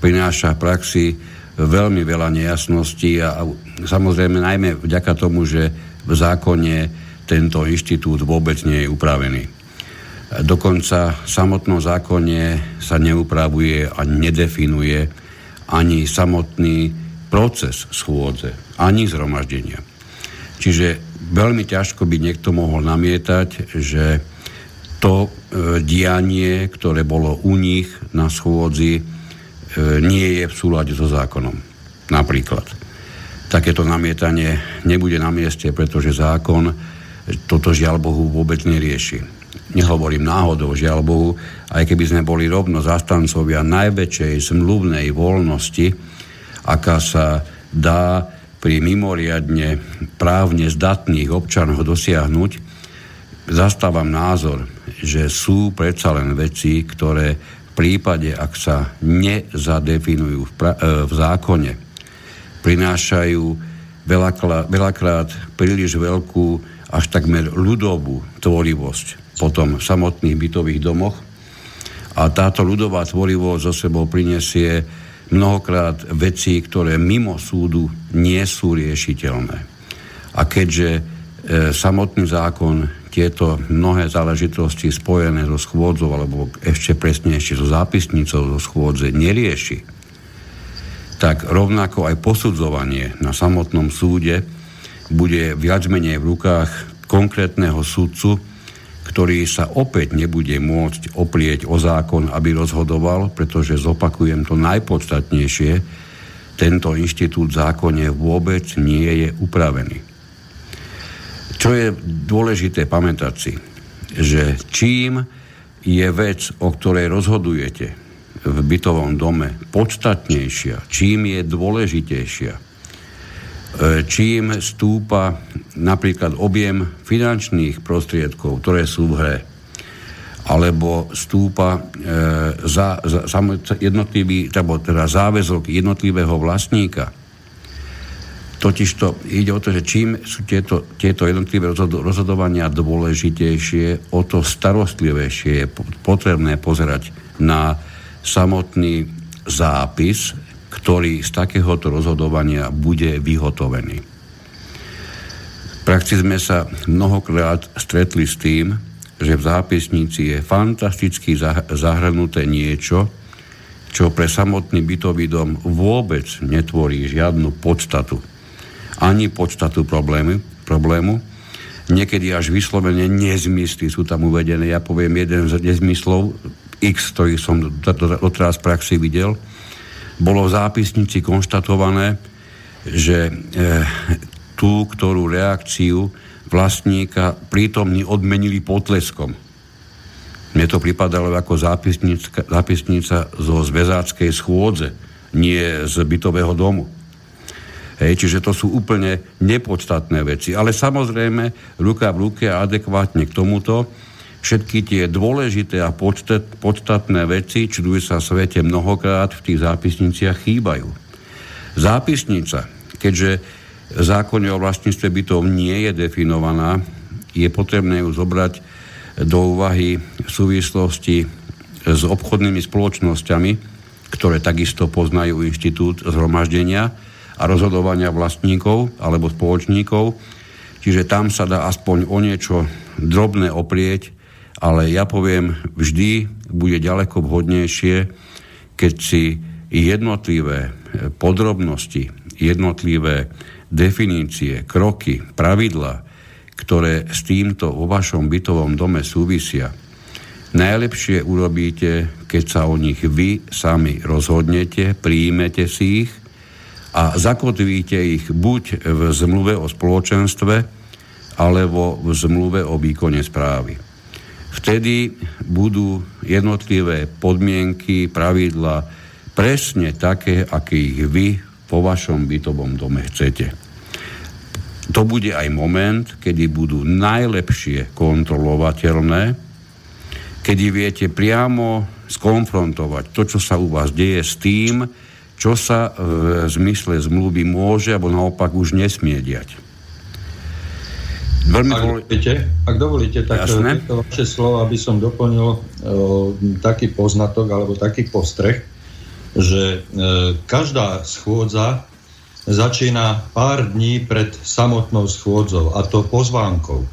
prináša v praxi veľmi veľa nejasností a, samozrejme najmä vďaka tomu, že v zákone tento inštitút vôbec nie je upravený. Dokonca v samotnom zákone sa neupravuje a nedefinuje ani samotný proces schôdze, ani zhromaždenia. Čiže veľmi ťažko by niekto mohol namietať, že to e, dianie, ktoré bolo u nich na schôdzi, nie je v súlade so zákonom. Napríklad. Takéto namietanie nebude na mieste, pretože zákon toto žiaľ Bohu vôbec nerieši. Nehovorím náhodou, žiaľ Bohu, aj keby sme boli rovno zastancovia najväčšej zmluvnej voľnosti, aká sa dá pri mimoriadne právne zdatných občanoch dosiahnuť, zastávam názor, že sú predsa len veci, ktoré prípade, ak sa nezadefinujú v, pra- e, v zákone, prinášajú veľakrát, veľakrát príliš veľkú až takmer ľudovú tvorivosť potom v samotných bytových domoch. A táto ľudová tvorivosť zo sebou prinesie mnohokrát veci, ktoré mimo súdu nie sú riešiteľné. A keďže e, samotný zákon tieto mnohé záležitosti spojené so schôdzou, alebo ešte presnejšie so zápisnicou zo schôdze nerieši, tak rovnako aj posudzovanie na samotnom súde bude viac menej v rukách konkrétneho sudcu, ktorý sa opäť nebude môcť oprieť o zákon, aby rozhodoval, pretože zopakujem to najpodstatnejšie, tento inštitút zákone vôbec nie je upravený. Čo je dôležité pamätať si, že čím je vec, o ktorej rozhodujete v bytovom dome, podstatnejšia, čím je dôležitejšia, e, čím stúpa napríklad objem finančných prostriedkov, ktoré sú v hre, alebo stúpa e, za, za, jednotlivý, teda záväzok jednotlivého vlastníka, Totiž to ide o to, že čím sú tieto, tieto jednotlivé rozhodovania dôležitejšie, o to starostlivejšie je potrebné pozerať na samotný zápis, ktorý z takéhoto rozhodovania bude vyhotovený. V praxi sme sa mnohokrát stretli s tým, že v zápisnici je fantasticky zahrnuté niečo, čo pre samotný bytový dom vôbec netvorí žiadnu podstatu ani podstatu problému, problému. Niekedy až vyslovene nezmysly sú tam uvedené. Ja poviem jeden z nezmyslov, x, ktorý som doteraz v praxi videl. Bolo v zápisnici konštatované, že e, tú, ktorú reakciu vlastníka prítomní odmenili potleskom. Mne to pripadalo ako zápisnica zo zväzáckej schôdze, nie z bytového domu. Hej, čiže to sú úplne nepodstatné veci. Ale samozrejme, ruka v ruke a adekvátne k tomuto všetky tie dôležité a podstatné veci, čudujú sa svete mnohokrát, v tých zápisniciach chýbajú. Zápisnica, keďže v zákone o vlastníctve bytov nie je definovaná, je potrebné ju zobrať do úvahy v súvislosti s obchodnými spoločnosťami, ktoré takisto poznajú inštitút zhromaždenia, a rozhodovania vlastníkov alebo spoločníkov. Čiže tam sa dá aspoň o niečo drobné oprieť, ale ja poviem, vždy bude ďaleko vhodnejšie, keď si jednotlivé podrobnosti, jednotlivé definície, kroky, pravidla, ktoré s týmto vo vašom bytovom dome súvisia, najlepšie urobíte, keď sa o nich vy sami rozhodnete, príjmete si ich a zakotvíte ich buď v zmluve o spoločenstve, alebo v zmluve o výkone správy. Vtedy budú jednotlivé podmienky, pravidla presne také, aké ich vy po vašom bytovom dome chcete. To bude aj moment, kedy budú najlepšie kontrolovateľné, kedy viete priamo skonfrontovať to, čo sa u vás deje s tým, čo sa v zmysle zmluvy môže alebo naopak už nesmie diať. Veľmi ak, dovolíte, ak dovolíte, tak Jasné. tieto vaše slova by som doplnil o, taký poznatok alebo taký postreh, že e, každá schôdza začína pár dní pred samotnou schôdzou a to pozvánkou.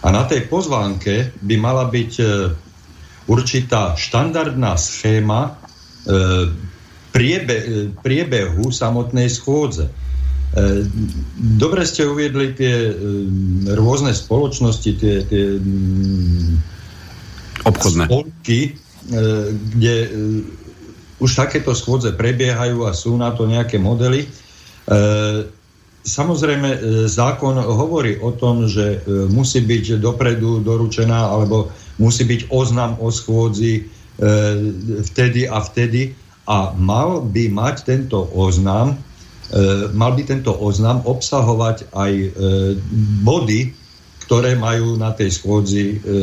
A na tej pozvánke by mala byť e, určitá štandardná schéma e, priebe, priebehu samotnej schôdze. E, dobre ste uviedli tie e, rôzne spoločnosti, tie, tie mm, obchodné spolky, e, kde už takéto schôdze prebiehajú a sú na to nejaké modely. Samozrejme, zákon hovorí o tom, že musí byť dopredu doručená alebo musí byť oznam o schôdzi vtedy a vtedy a mal by mať tento oznam, e, mal by tento oznam obsahovať aj e, body, ktoré majú na tej schôdzi, e,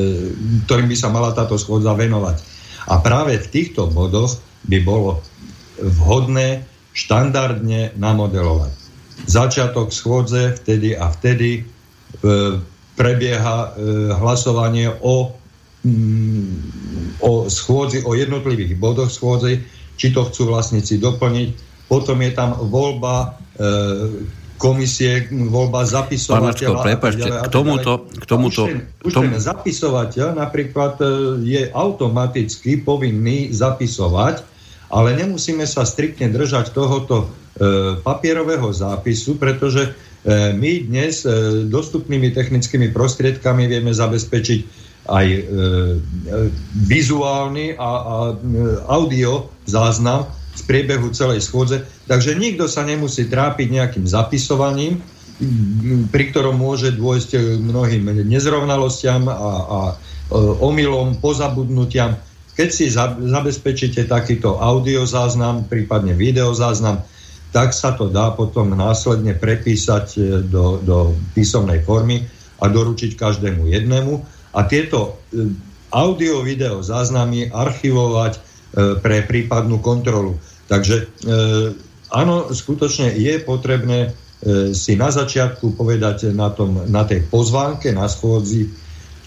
ktorým by sa mala táto schôdza venovať. A práve v týchto bodoch by bolo vhodné štandardne namodelovať. Začiatok schôdze vtedy a vtedy prebieha hlasovanie o, mm, o schôdzi, o jednotlivých bodoch schôdze, či to chcú vlastníci doplniť. Potom je tam voľba e, komisie, voľba zapisovateľa. Pán k tomuto... K tomuto už, ten, už ten zapisovateľ napríklad e, je automaticky povinný zapisovať, ale nemusíme sa striktne držať tohoto e, papierového zápisu, pretože e, my dnes e, dostupnými technickými prostriedkami vieme zabezpečiť aj e, e vizuálny a, a e, audio záznam z priebehu celej schôdze, takže nikto sa nemusí trápiť nejakým zapisovaním, pri ktorom môže dôjsť mnohým nezrovnalostiam a, a e, omylom, pozabudnutiam. Keď si zabezpečíte takýto audiozáznam, prípadne videozáznam, tak sa to dá potom následne prepísať e, do, do písomnej formy a doručiť každému jednému. A tieto e, audio-video záznamy archivovať pre prípadnú kontrolu. Takže e, áno, skutočne je potrebné e, si na začiatku povedať na, tom, na tej pozvánke, na schôdzi,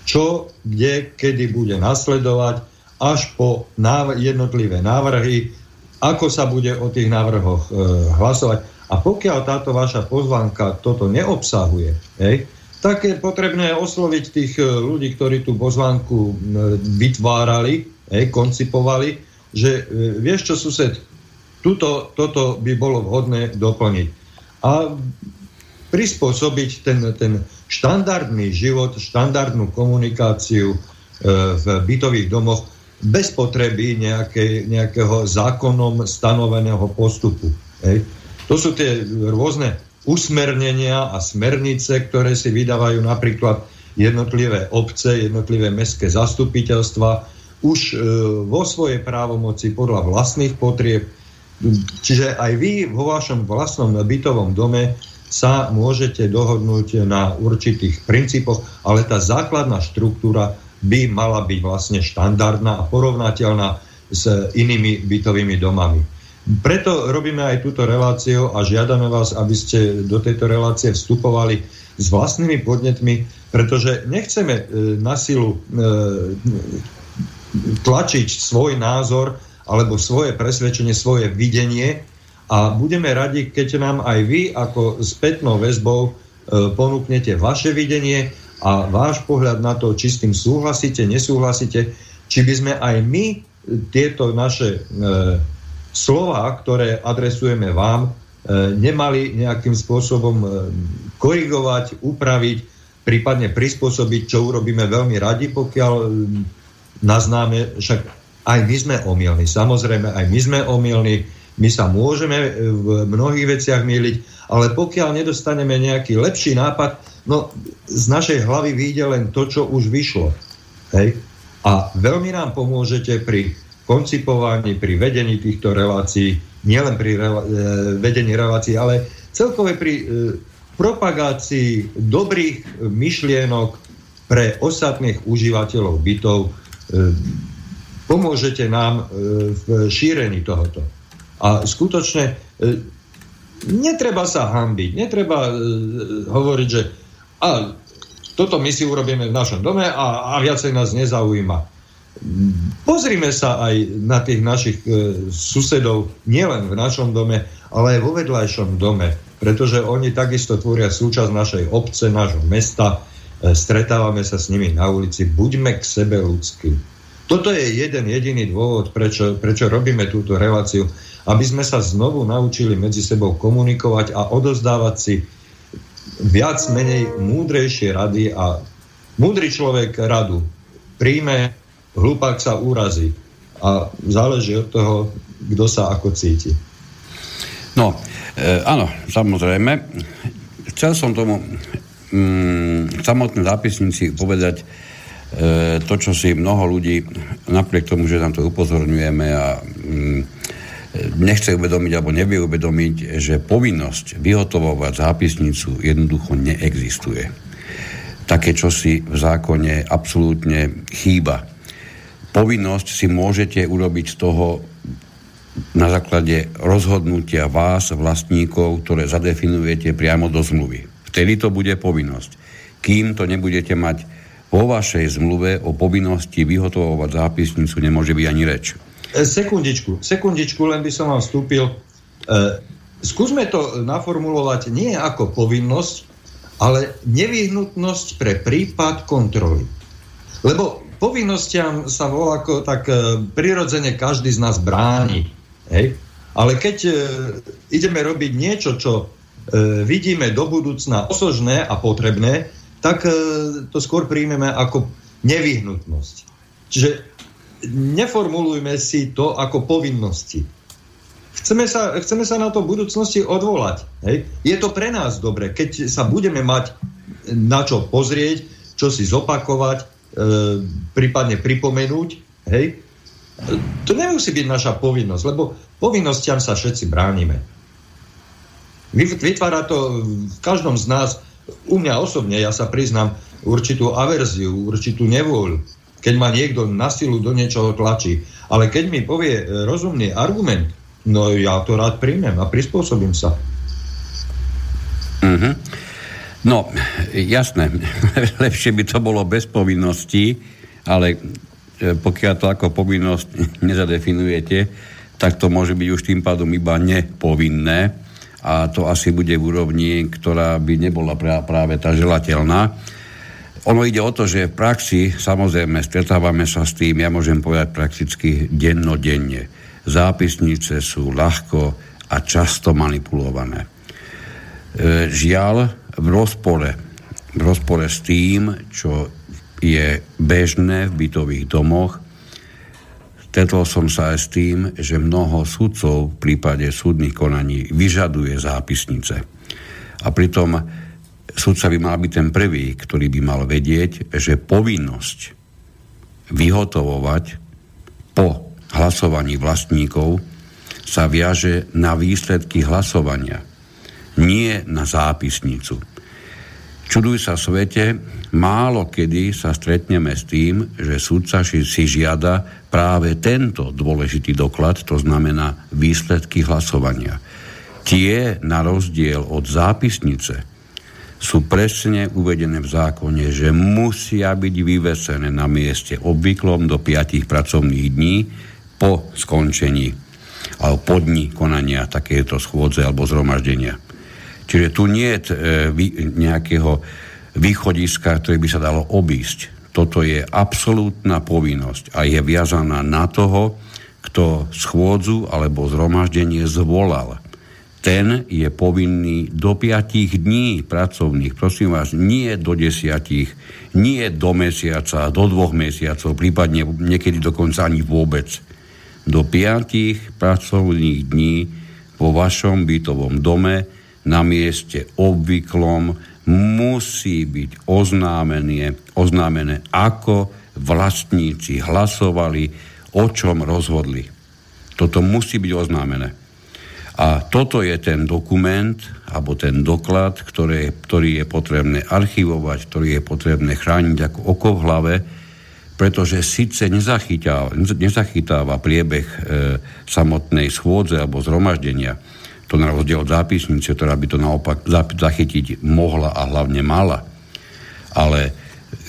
čo, kde, kedy bude nasledovať, až po návr- jednotlivé návrhy, ako sa bude o tých návrhoch e, hlasovať. A pokiaľ táto vaša pozvánka toto neobsahuje, hej, tak je potrebné osloviť tých e, ľudí, ktorí tú pozvánku vytvárali, hej, koncipovali, že e, vieš čo, sused, Tuto, toto by bolo vhodné doplniť. A prispôsobiť ten, ten štandardný život, štandardnú komunikáciu e, v bytových domoch bez potreby nejakej, nejakého zákonom stanoveného postupu. Hej. To sú tie rôzne usmernenia a smernice, ktoré si vydávajú napríklad jednotlivé obce, jednotlivé mestské zastupiteľstva už e, vo svojej právomoci podľa vlastných potrieb Čiže aj vy vo vašom vlastnom bytovom dome sa môžete dohodnúť na určitých princípoch, ale tá základná štruktúra by mala byť vlastne štandardná a porovnateľná s inými bytovými domami. Preto robíme aj túto reláciu a žiadame vás, aby ste do tejto relácie vstupovali s vlastnými podnetmi, pretože nechceme e, na silu e, tlačiť svoj názor alebo svoje presvedčenie, svoje videnie a budeme radi, keď nám aj vy ako spätnou väzbou e, ponúknete vaše videnie a váš pohľad na to, či s tým súhlasíte, nesúhlasíte, či by sme aj my tieto naše e, slova, ktoré adresujeme vám, e, nemali nejakým spôsobom e, korigovať, upraviť, prípadne prispôsobiť, čo urobíme veľmi radi, pokiaľ e, naznáme, však aj my sme omylní, samozrejme, aj my sme omylní, my sa môžeme v mnohých veciach myliť, ale pokiaľ nedostaneme nejaký lepší nápad, no z našej hlavy vyjde len to, čo už vyšlo. Hej? A veľmi nám pomôžete pri koncipovaní, pri vedení týchto relácií, nielen pri rela- e, vedení relácií, ale celkové pri e, propagácii dobrých myšlienok pre ostatných užívateľov bytov, e, pomôžete nám e, v šírení tohoto. A skutočne e, netreba sa hambiť, netreba e, hovoriť, že a, toto my si urobíme v našom dome a, a viacej nás nezaujíma. Pozrime sa aj na tých našich e, susedov, nielen v našom dome, ale aj vo vedľajšom dome, pretože oni takisto tvoria súčasť našej obce, nášho mesta, e, stretávame sa s nimi na ulici, buďme k sebe ľudskí. Toto je jeden jediný dôvod, prečo, prečo robíme túto reláciu, aby sme sa znovu naučili medzi sebou komunikovať a odozdávať si viac menej múdrejšie rady a múdry človek radu príjme, hlupák sa úrazí a záleží od toho, kto sa ako cíti. No, e, áno, samozrejme. Chcel som tomu mm, samotné zápisníci povedať, E, to, čo si mnoho ľudí, napriek tomu, že nám to upozorňujeme a mm, nechce uvedomiť alebo nevie uvedomiť, že povinnosť vyhotovovať zápisnicu jednoducho neexistuje. Také, čo si v zákone absolútne chýba. Povinnosť si môžete urobiť z toho na základe rozhodnutia vás, vlastníkov, ktoré zadefinujete priamo do zmluvy. Vtedy to bude povinnosť. Kým to nebudete mať vo vašej zmluve o povinnosti vyhotovovať zápisnicu, nemôže byť ani reč. E, sekundičku, sekundičku, len by som vám vstúpil. E, skúsme to naformulovať nie ako povinnosť, ale nevyhnutnosť pre prípad kontroly. Lebo povinnostiam sa volá ako tak e, prirodzene každý z nás bráni. Hej? Ale keď e, ideme robiť niečo, čo e, vidíme do budúcna osožné a potrebné, tak e, to skôr príjmeme ako nevyhnutnosť. Čiže neformulujme si to ako povinnosti. Chceme sa, chceme sa na to v budúcnosti odvolať. Hej? Je to pre nás dobre, keď sa budeme mať na čo pozrieť, čo si zopakovať, prípadne pripomenúť. Hej? To nemusí byť naša povinnosť, lebo povinnostiam sa všetci bránime. Vytvára to v každom z nás, u mňa osobne, ja sa priznám, určitú averziu, určitú nevôľu, keď ma niekto na silu do niečoho tlačí. Ale keď mi povie e, rozumný argument, no ja to rád príjmem a prispôsobím sa. Mm-hmm. No, jasné, (laughs) lepšie by to bolo bez povinností, ale E, pokiaľ to ako povinnosť (laughs) nezadefinujete, tak to môže byť už tým pádom iba nepovinné a to asi bude v úrovni, ktorá by nebola práve tá želateľná. Ono ide o to, že v praxi, samozrejme, stretávame sa s tým, ja môžem povedať prakticky dennodenne. Zápisnice sú ľahko a často manipulované. E, žiaľ, v rozpore, v rozpore s tým, čo je bežné v bytových domoch. Stretol som sa aj s tým, že mnoho sudcov v prípade súdnych konaní vyžaduje zápisnice. A pritom sudca by mal byť ten prvý, ktorý by mal vedieť, že povinnosť vyhotovovať po hlasovaní vlastníkov sa viaže na výsledky hlasovania, nie na zápisnicu. Čuduj sa svete, málo kedy sa stretneme s tým, že sudca si žiada práve tento dôležitý doklad, to znamená výsledky hlasovania. Tie, na rozdiel od zápisnice, sú presne uvedené v zákone, že musia byť vyvesené na mieste obvyklom do 5 pracovných dní po skončení alebo po dní konania takéto schôdze alebo zhromaždenia. Čiže tu nie je e, nejakého východiska, ktoré by sa dalo obísť. Toto je absolútna povinnosť a je viazaná na toho, kto schôdzu alebo zhromaždenie zvolal. Ten je povinný do piatich dní pracovných, prosím vás, nie do desiatich, nie do mesiaca, do dvoch mesiacov, prípadne niekedy dokonca ani vôbec. Do piatich pracovných dní vo vašom bytovom dome na mieste obvyklom musí byť oznámené, oznámené, ako vlastníci hlasovali, o čom rozhodli. Toto musí byť oznámené. A toto je ten dokument, alebo ten doklad, ktoré, ktorý je potrebné archivovať, ktorý je potrebné chrániť ako oko v hlave, pretože síce nezachytáva, nezachytáva priebeh e, samotnej schôdze alebo zhromaždenia, to na rozdiel od zápisnice, ktorá by to naopak zachytiť mohla a hlavne mala. Ale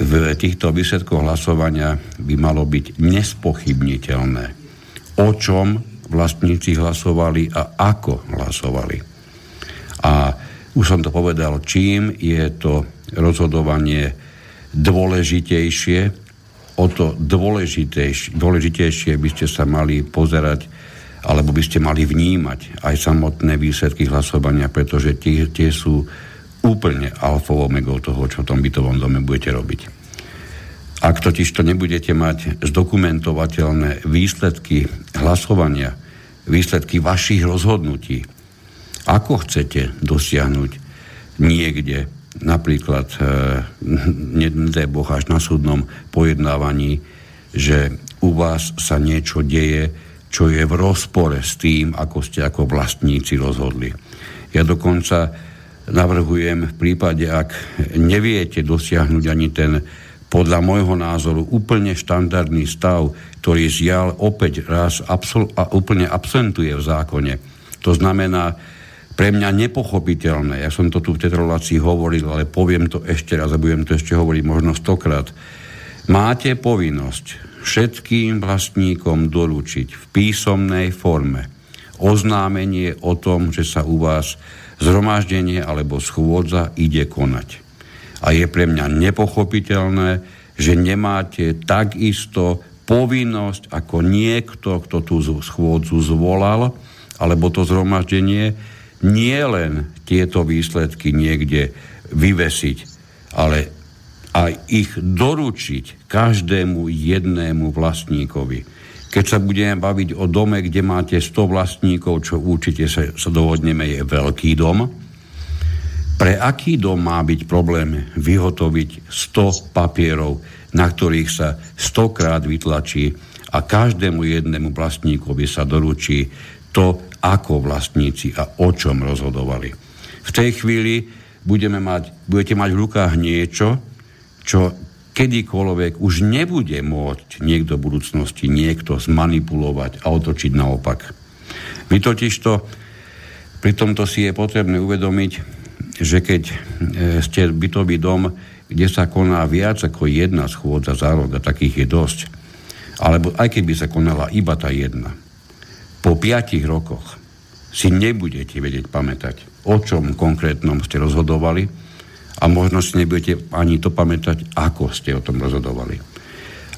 v týchto výsledkoch hlasovania by malo byť nespochybniteľné, o čom vlastníci hlasovali a ako hlasovali. A už som to povedal, čím je to rozhodovanie dôležitejšie, o to dôležitejšie, dôležitejšie by ste sa mali pozerať alebo by ste mali vnímať aj samotné výsledky hlasovania, pretože tie, tie sú úplne alfou omegou toho, čo v tom bytovom dome budete robiť. Ak totiž to nebudete mať zdokumentovateľné výsledky hlasovania, výsledky vašich rozhodnutí, ako chcete dosiahnuť niekde, napríklad, e, nedaj Boh až na súdnom pojednávaní, že u vás sa niečo deje, čo je v rozpore s tým, ako ste ako vlastníci rozhodli. Ja dokonca navrhujem v prípade, ak neviete dosiahnuť ani ten podľa môjho názoru úplne štandardný stav, ktorý žiaľ opäť raz absol- a úplne absentuje v zákone. To znamená, pre mňa nepochopiteľné, ja som to tu v tejto relácii hovoril, ale poviem to ešte raz a budem to ešte hovoriť možno stokrát. Máte povinnosť všetkým vlastníkom doručiť v písomnej forme oznámenie o tom, že sa u vás zhromaždenie alebo schôdza ide konať. A je pre mňa nepochopiteľné, že nemáte takisto povinnosť ako niekto, kto tú schôdzu zvolal, alebo to zhromaždenie, nie len tieto výsledky niekde vyvesiť, ale aj ich doručiť každému jednému vlastníkovi. Keď sa budeme baviť o dome, kde máte 100 vlastníkov, čo určite sa, sa dohodneme, je veľký dom, pre aký dom má byť problém vyhotoviť 100 papierov, na ktorých sa 100 krát vytlačí a každému jednému vlastníkovi sa doručí to, ako vlastníci a o čom rozhodovali. V tej chvíli budeme mať, budete mať v rukách niečo, čo kedykoľvek už nebude môcť niekto v budúcnosti niekto zmanipulovať a otočiť naopak. Vy totižto pri tomto si je potrebné uvedomiť, že keď e, ste bytový dom, kde sa koná viac ako jedna schôdza za rok, a takých je dosť, alebo aj keby sa konala iba tá jedna, po piatich rokoch si nebudete vedieť pamätať, o čom konkrétnom ste rozhodovali a možno si nebudete ani to pamätať, ako ste o tom rozhodovali.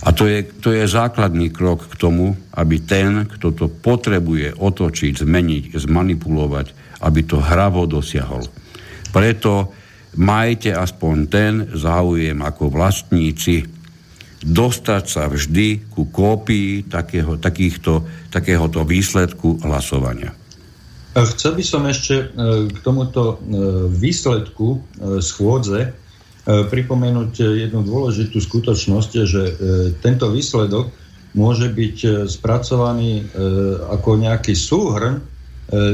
A to je, to je základný krok k tomu, aby ten, kto to potrebuje otočiť, zmeniť, zmanipulovať, aby to hravo dosiahol. Preto majte aspoň ten záujem ako vlastníci dostať sa vždy ku kópii takého, takýchto, takéhoto výsledku hlasovania. Chcel by som ešte e, k tomuto e, výsledku e, schôdze pripomenúť jednu dôležitú skutočnosť, že tento výsledok môže byť spracovaný ako nejaký súhrn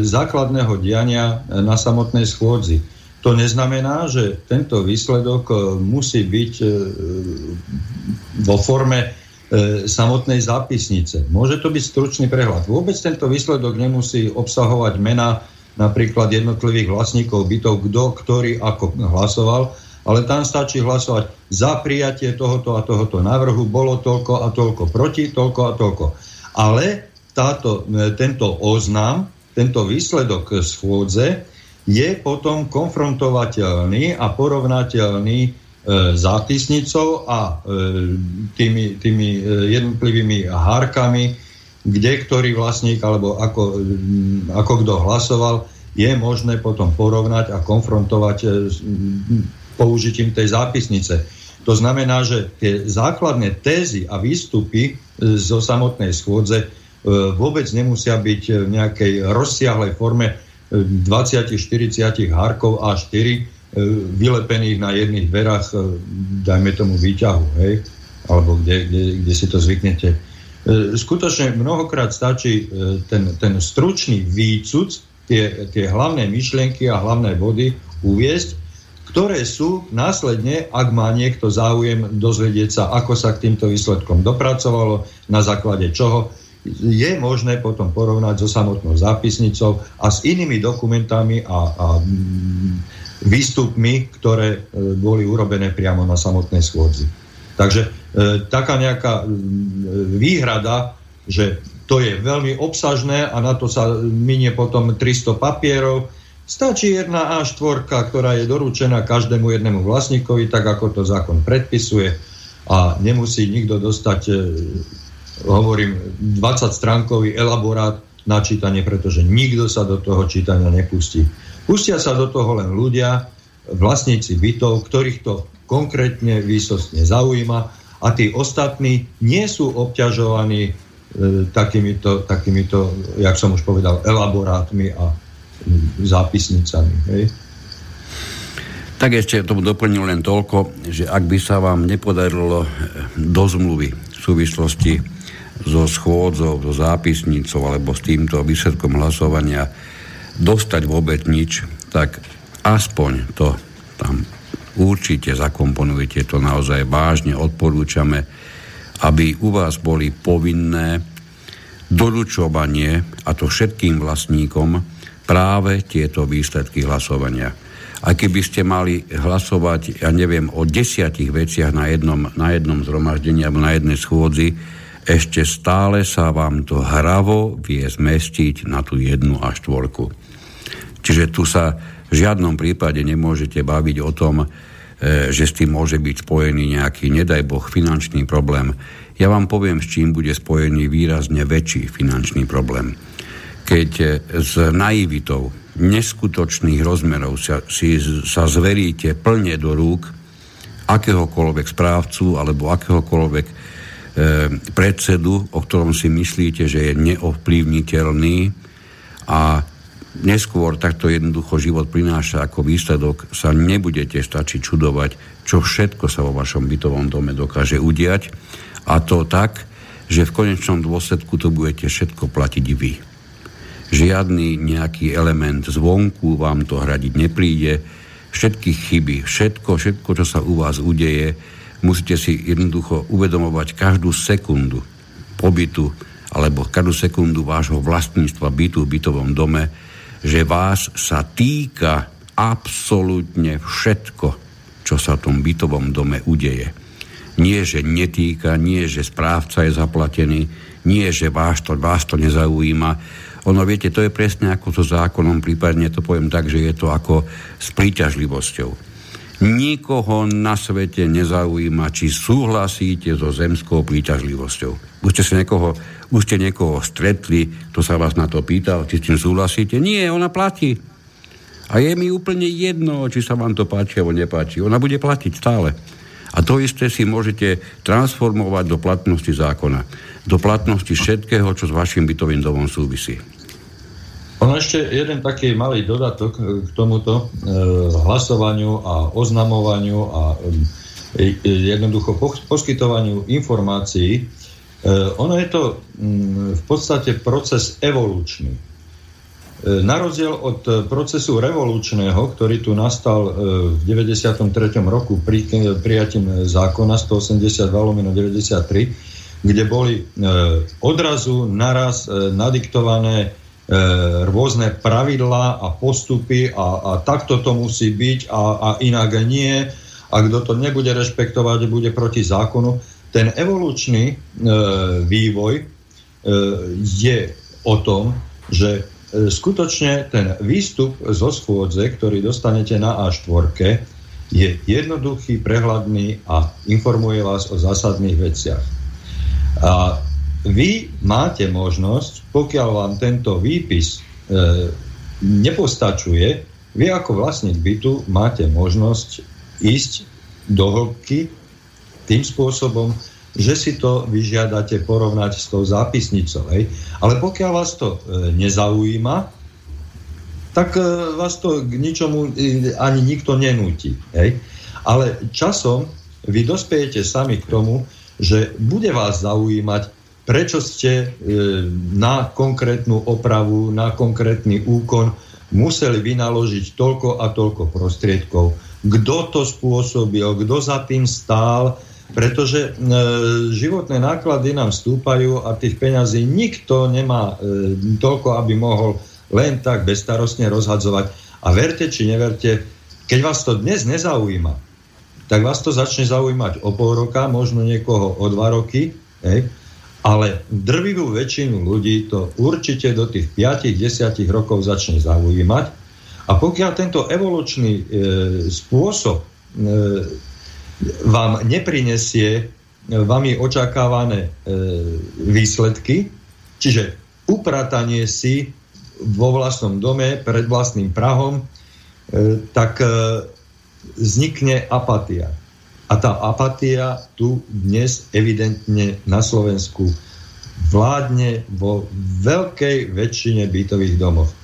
základného diania na samotnej schôdzi. To neznamená, že tento výsledok musí byť vo forme samotnej zápisnice. Môže to byť stručný prehľad. Vôbec tento výsledok nemusí obsahovať mena napríklad jednotlivých vlastníkov bytov, kto, ktorý ako hlasoval, ale tam stačí hlasovať za prijatie tohoto a tohoto návrhu, bolo toľko a toľko proti, toľko a toľko. Ale táto, tento oznam, tento výsledok schôdze je potom konfrontovateľný a porovnateľný e, zápisnicou a e, tými, tými e, jednotlivými hárkami, kde ktorý vlastník alebo ako, ako kto hlasoval, je možné potom porovnať a konfrontovať s použitím tej zápisnice. To znamená, že tie základné tézy a výstupy zo samotnej schôdze vôbec nemusia byť v nejakej rozsiahlej forme 20-40 hárkov A4 e, vylepených na jedných dverách, e, dajme tomu výťahu, hej? alebo kde, kde, kde si to zvyknete. E, skutočne mnohokrát stačí ten, ten stručný výcuc, tie, tie hlavné myšlienky a hlavné body uviesť, ktoré sú následne, ak má niekto záujem dozvedieť sa, ako sa k týmto výsledkom dopracovalo, na základe čoho, je možné potom porovnať so samotnou zápisnicou a s inými dokumentami a, a výstupmi, ktoré e, boli urobené priamo na samotnej schôdzi. Takže e, taká nejaká výhrada, že to je veľmi obsažné a na to sa minie potom 300 papierov, Stačí jedna A4, ktorá je doručená každému jednému vlastníkovi, tak ako to zákon predpisuje a nemusí nikto dostať e, hovorím, 20 stránkový elaborát na čítanie, pretože nikto sa do toho čítania nepustí. Pustia sa do toho len ľudia, vlastníci bytov, ktorých to konkrétne výsostne zaujíma a tí ostatní nie sú obťažovaní e, takýmito, takýmito, jak som už povedal, elaborátmi a zápisnicami. Hej? Tak ešte tomu doplnil len toľko, že ak by sa vám nepodarilo do zmluvy v súvislosti so schôdzou, so zápisnicou alebo s týmto výsledkom hlasovania dostať vôbec nič, tak aspoň to tam určite zakomponujte to naozaj vážne, odporúčame, aby u vás boli povinné doručovanie, a to všetkým vlastníkom, práve tieto výsledky hlasovania. A keby ste mali hlasovať, ja neviem, o desiatich veciach na jednom, na jednom zhromaždení alebo na jednej schôdzi, ešte stále sa vám to hravo vie zmestiť na tú jednu a štvorku. Čiže tu sa v žiadnom prípade nemôžete baviť o tom, e, že s tým môže byť spojený nejaký, nedaj Boh, finančný problém. Ja vám poviem, s čím bude spojený výrazne väčší finančný problém. Keď e, s naivitou neskutočných rozmerov sa, si, sa zveríte plne do rúk akéhokoľvek správcu alebo akéhokoľvek predsedu, o ktorom si myslíte, že je neovplyvniteľný a neskôr takto jednoducho život prináša ako výsledok, sa nebudete stačiť čudovať, čo všetko sa vo vašom bytovom dome dokáže udiať a to tak, že v konečnom dôsledku to budete všetko platiť vy. Žiadny nejaký element zvonku vám to hradiť nepríde, všetky chyby, všetko, všetko, čo sa u vás udeje, musíte si jednoducho uvedomovať každú sekundu pobytu alebo každú sekundu vášho vlastníctva bytu v bytovom dome, že vás sa týka absolútne všetko, čo sa v tom bytovom dome udeje. Nie, že netýka, nie, že správca je zaplatený, nie, že vás to, vás to nezaujíma. Ono, viete, to je presne ako so zákonom, prípadne to poviem tak, že je to ako s príťažlivosťou. Nikoho na svete nezaujíma, či súhlasíte so zemskou príťažlivosťou. Už ste, niekoho, už ste niekoho stretli, to sa vás na to pýtal, či s tým súhlasíte. Nie, ona platí. A je mi úplne jedno, či sa vám to páči alebo nepáči. Ona bude platiť stále. A to isté si môžete transformovať do platnosti zákona. Do platnosti všetkého, čo s vašim bytovým domom súvisí. Ono ešte jeden taký malý dodatok e, k tomuto e, hlasovaniu a oznamovaniu a e, jednoducho poskytovaniu informácií. E, ono je to m, v podstate proces evolučný. E, na rozdiel od procesu revolučného, ktorý tu nastal e, v 93. roku pri, prijatím zákona 182 93, kde boli odrazu naraz nadiktované E, rôzne pravidlá a postupy a, a takto to musí byť a, a inak nie a kto to nebude rešpektovať, bude proti zákonu. Ten evolučný e, vývoj e, je o tom, že e, skutočne ten výstup zo schôdze, ktorý dostanete na A4, je jednoduchý, prehľadný a informuje vás o zásadných veciach. A vy máte možnosť, pokiaľ vám tento výpis e, nepostačuje, vy ako vlastník bytu máte možnosť ísť do hĺbky tým spôsobom, že si to vyžiadate porovnať s tou zápisnicou. Hej. Ale pokiaľ vás to e, nezaujíma, tak e, vás to k ničomu e, ani nikto nenúti. Hej. Ale časom vy dospejete sami k tomu, že bude vás zaujímať prečo ste e, na konkrétnu opravu, na konkrétny úkon museli vynaložiť toľko a toľko prostriedkov. Kto to spôsobil, kto za tým stál, pretože e, životné náklady nám stúpajú a tých peňazí nikto nemá e, toľko, aby mohol len tak bezstarostne rozhadzovať. A verte či neverte, keď vás to dnes nezaujíma, tak vás to začne zaujímať o pol roka, možno niekoho o dva roky, hej, ale drvivú väčšinu ľudí to určite do tých 5-10 rokov začne zaujímať. A pokiaľ tento evolučný e, spôsob e, vám neprinesie e, vami očakávané e, výsledky, čiže upratanie si vo vlastnom dome pred vlastným prahom, e, tak e, vznikne apatia. A tá apatia tu dnes evidentne na Slovensku vládne vo veľkej väčšine bytových domov. E,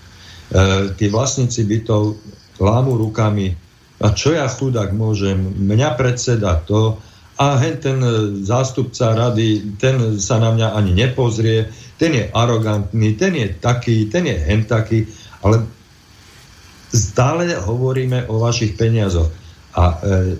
tí vlastníci bytov lámu rukami a čo ja chudák môžem, mňa predseda to a hen ten zástupca rady, ten sa na mňa ani nepozrie, ten je arogantný, ten je taký, ten je hen taký, ale stále hovoríme o vašich peniazoch. A e,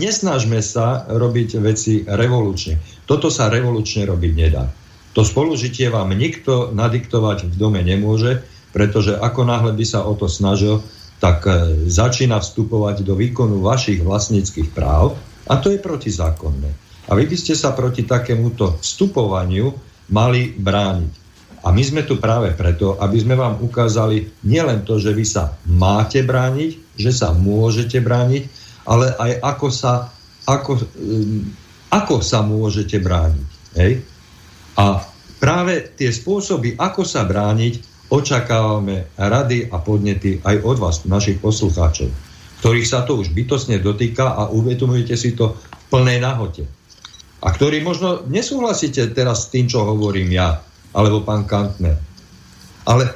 nesnažme sa robiť veci revolučne. Toto sa revolučne robiť nedá. To spolužitie vám nikto nadiktovať v dome nemôže, pretože ako náhle by sa o to snažil, tak e, začína vstupovať do výkonu vašich vlastníckých práv a to je protizákonné. A vy by ste sa proti takémuto vstupovaniu mali brániť. A my sme tu práve preto, aby sme vám ukázali nielen to, že vy sa máte brániť, že sa môžete brániť, ale aj ako sa, ako, um, ako sa môžete brániť. Hej? A práve tie spôsoby, ako sa brániť, očakávame rady a podnety aj od vás, našich poslucháčov, ktorých sa to už bytosne dotýka a uvedomujete si to v plnej nahote. A ktorí možno nesúhlasíte teraz s tým, čo hovorím ja, alebo pán Kantner. Ale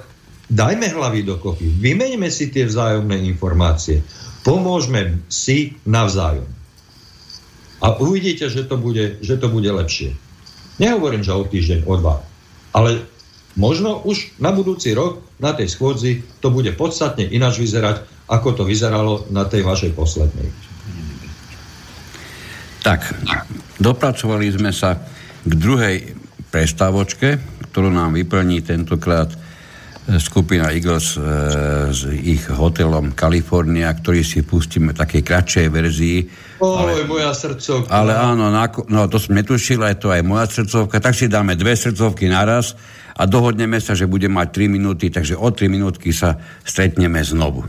dajme hlavy dokopy, vymeňme si tie vzájomné informácie, pomôžme si navzájom. A uvidíte, že to bude, že to bude lepšie. Nehovorím, že o týždeň, o dva. Ale možno už na budúci rok na tej schôdzi to bude podstatne ináč vyzerať, ako to vyzeralo na tej vašej poslednej. Tak, dopracovali sme sa k druhej prestávočke, ktorú nám vyplní tentokrát skupina Eagles e, s ich hotelom Kalifornia, ktorý si pustíme v takej kratšej verzii. Oj, ale, moja srdcovka. Ale áno, no to som netušil, je to aj moja srdcovka, tak si dáme dve srdcovky naraz a dohodneme sa, že bude mať 3 minúty, takže o 3 minútky sa stretneme znovu.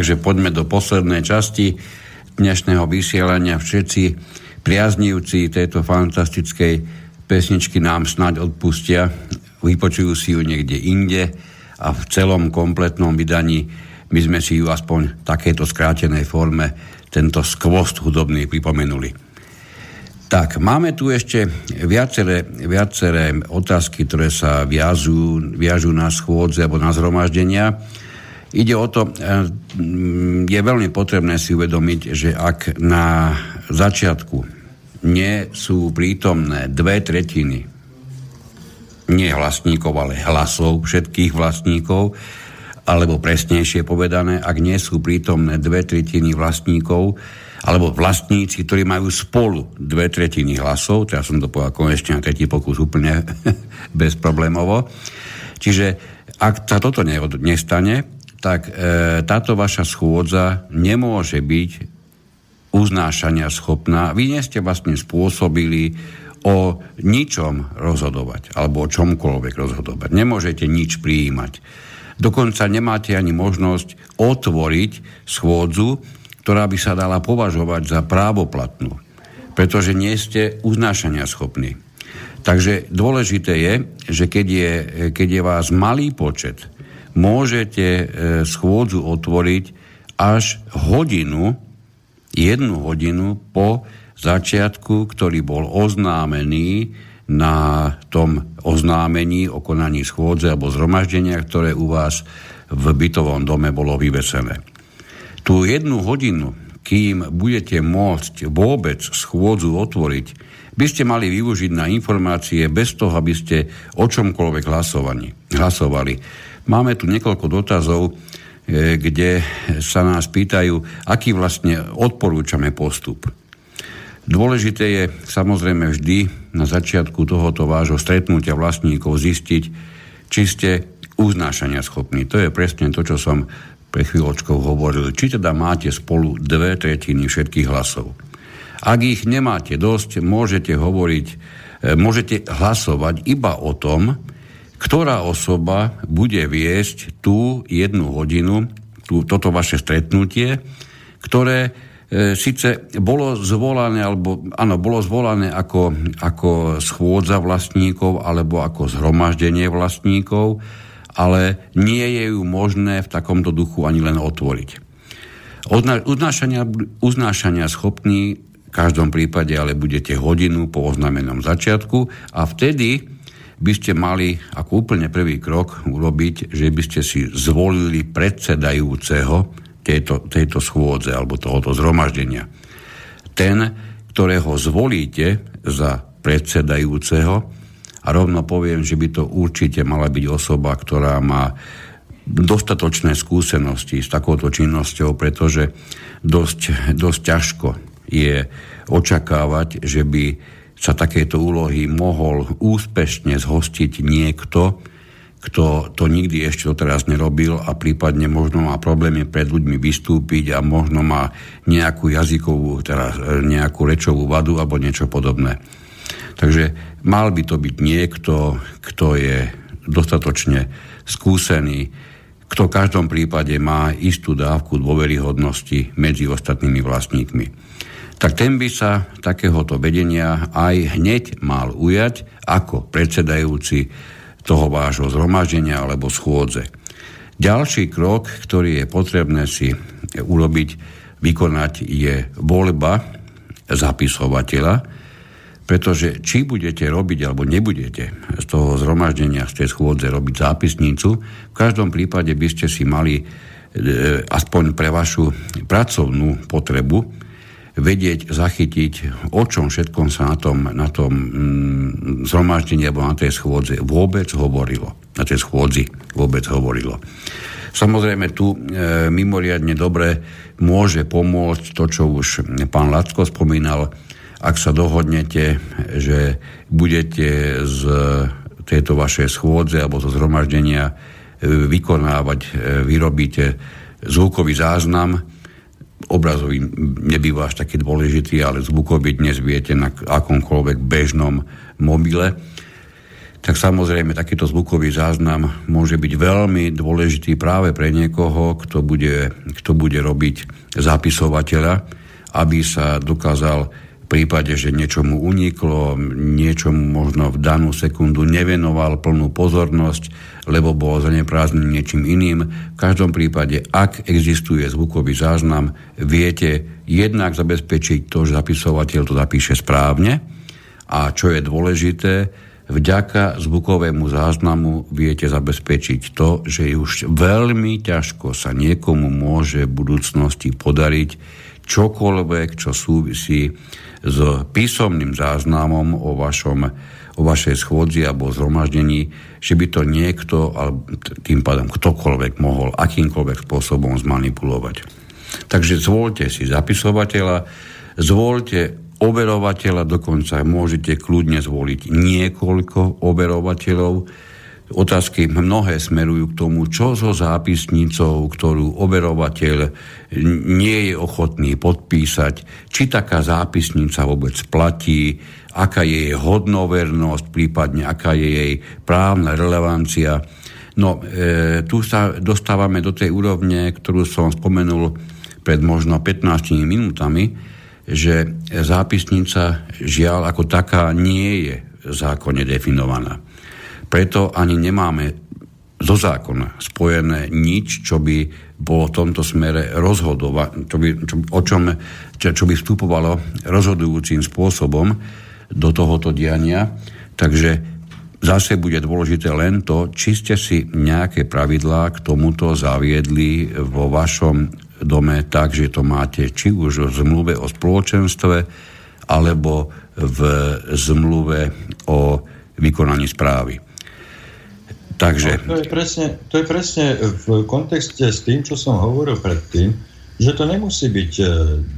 Takže poďme do poslednej časti dnešného vysielania. Všetci priaznivci tejto fantastickej pesničky nám snáď odpustia, vypočujú si ju niekde inde a v celom kompletnom vydaní my sme si ju aspoň v takéto skrátenej forme tento skvost hudobný pripomenuli. Tak, máme tu ešte viaceré, viaceré otázky, ktoré sa viažú, viažú na schôdze alebo na zhromaždenia. Ide o to, eh, je veľmi potrebné si uvedomiť, že ak na začiatku nie sú prítomné dve tretiny nie vlastníkov, ale hlasov všetkých vlastníkov, alebo presnejšie povedané, ak nie sú prítomné dve tretiny vlastníkov, alebo vlastníci, ktorí majú spolu dve tretiny hlasov, teraz som to povedal konečne na tretí pokus úplne (laughs) bezproblémovo. Čiže ak sa toto nestane, tak e, táto vaša schôdza nemôže byť uznášania schopná. Vy nie ste vlastne spôsobili o ničom rozhodovať, alebo o čomkoľvek rozhodovať. Nemôžete nič prijímať. Dokonca nemáte ani možnosť otvoriť schôdzu, ktorá by sa dala považovať za právoplatnú, pretože nie ste uznášania schopní. Takže dôležité je, že keď je, keď je vás malý počet, môžete e, schôdzu otvoriť až hodinu jednu hodinu po začiatku, ktorý bol oznámený na tom oznámení o konaní schôdze alebo zhromaždenia, ktoré u vás v bytovom dome bolo vyvesené. Tú jednu hodinu, kým budete môcť vôbec schôdzu otvoriť, by ste mali využiť na informácie bez toho, aby ste o čomkoľvek hlasovali. Máme tu niekoľko dotazov, E, kde sa nás pýtajú, aký vlastne odporúčame postup. Dôležité je samozrejme vždy na začiatku tohoto vášho stretnutia vlastníkov zistiť, či ste uznášania schopní. To je presne to, čo som pre chvíľočkou hovoril. Či teda máte spolu dve tretiny všetkých hlasov. Ak ich nemáte dosť, môžete hovoriť, e, môžete hlasovať iba o tom, ktorá osoba bude viesť tú jednu hodinu, tú, toto vaše stretnutie, ktoré e, síce bolo zvolané, alebo áno, bolo zvolané ako, ako schôdza vlastníkov alebo ako zhromaždenie vlastníkov, ale nie je ju možné v takomto duchu ani len otvoriť. uznášania, uznášania schopní v každom prípade ale budete hodinu po oznamenom začiatku a vtedy by ste mali ako úplne prvý krok urobiť, že by ste si zvolili predsedajúceho tejto, tejto schôdze alebo tohoto zhromaždenia. Ten, ktorého zvolíte za predsedajúceho, a rovno poviem, že by to určite mala byť osoba, ktorá má dostatočné skúsenosti s takouto činnosťou, pretože dosť, dosť ťažko je očakávať, že by sa takéto úlohy mohol úspešne zhostiť niekto, kto to nikdy ešte doteraz nerobil a prípadne možno má problémy pred ľuďmi vystúpiť a možno má nejakú jazykovú, teda nejakú rečovú vadu alebo niečo podobné. Takže mal by to byť niekto, kto je dostatočne skúsený, kto v každom prípade má istú dávku dôveryhodnosti medzi ostatnými vlastníkmi tak ten by sa takéhoto vedenia aj hneď mal ujať ako predsedajúci toho vášho zhromaždenia alebo schôdze. Ďalší krok, ktorý je potrebné si urobiť, vykonať, je voľba zapisovateľa, pretože či budete robiť alebo nebudete z toho zhromaždenia, z tej schôdze robiť zápisnicu, v každom prípade by ste si mali e, aspoň pre vašu pracovnú potrebu vedieť, zachytiť, o čom všetkom sa na tom, na tom mm, zhromaždení alebo na tej schôdze vôbec hovorilo. Na tej schôdzi vôbec hovorilo. Samozrejme tu e, mimoriadne dobre môže pomôcť to, čo už pán Lacko spomínal, ak sa dohodnete, že budete z tejto vašej schôdze alebo zo zhromaždenia e, vykonávať, e, vyrobíte zvukový záznam, obrazový nebýva až taký dôležitý, ale zvukový dnes viete na akomkoľvek bežnom mobile, tak samozrejme takýto zvukový záznam môže byť veľmi dôležitý práve pre niekoho, kto bude, kto bude robiť zapisovateľa, aby sa dokázal prípade, že niečomu uniklo, niečomu možno v danú sekundu nevenoval plnú pozornosť, lebo bol zanepráznený niečím iným. V každom prípade, ak existuje zvukový záznam, viete jednak zabezpečiť to, že zapisovateľ to zapíše správne a čo je dôležité, vďaka zvukovému záznamu viete zabezpečiť to, že už veľmi ťažko sa niekomu môže v budúcnosti podariť čokoľvek, čo súvisí s písomným záznamom o, vašom, o vašej schôdzi alebo zhromaždení, že by to niekto, alebo tým pádom ktokoľvek mohol akýmkoľvek spôsobom zmanipulovať. Takže zvolte si zapisovateľa, zvolte overovateľa, dokonca môžete kľudne zvoliť niekoľko overovateľov, Otázky mnohé smerujú k tomu, čo so zápisnicou, ktorú overovateľ nie je ochotný podpísať, či taká zápisnica vôbec platí, aká je jej hodnovernosť, prípadne aká je jej právna relevancia. No, e, tu sa dostávame do tej úrovne, ktorú som spomenul pred možno 15 minútami, že zápisnica žiaľ ako taká nie je zákonne definovaná. Preto ani nemáme zo zákona spojené nič, čo by bolo v tomto smere rozhodovať, čo by, čo, o čom, čo, čo by vstupovalo rozhodujúcim spôsobom do tohoto diania. Takže zase bude dôležité len to, či ste si nejaké pravidlá k tomuto zaviedli vo vašom dome tak, že to máte či už v zmluve o spoločenstve, alebo v zmluve o vykonaní správy. Takže... No, to, je presne, to je presne v kontexte s tým, čo som hovoril predtým, že to nemusí byť e,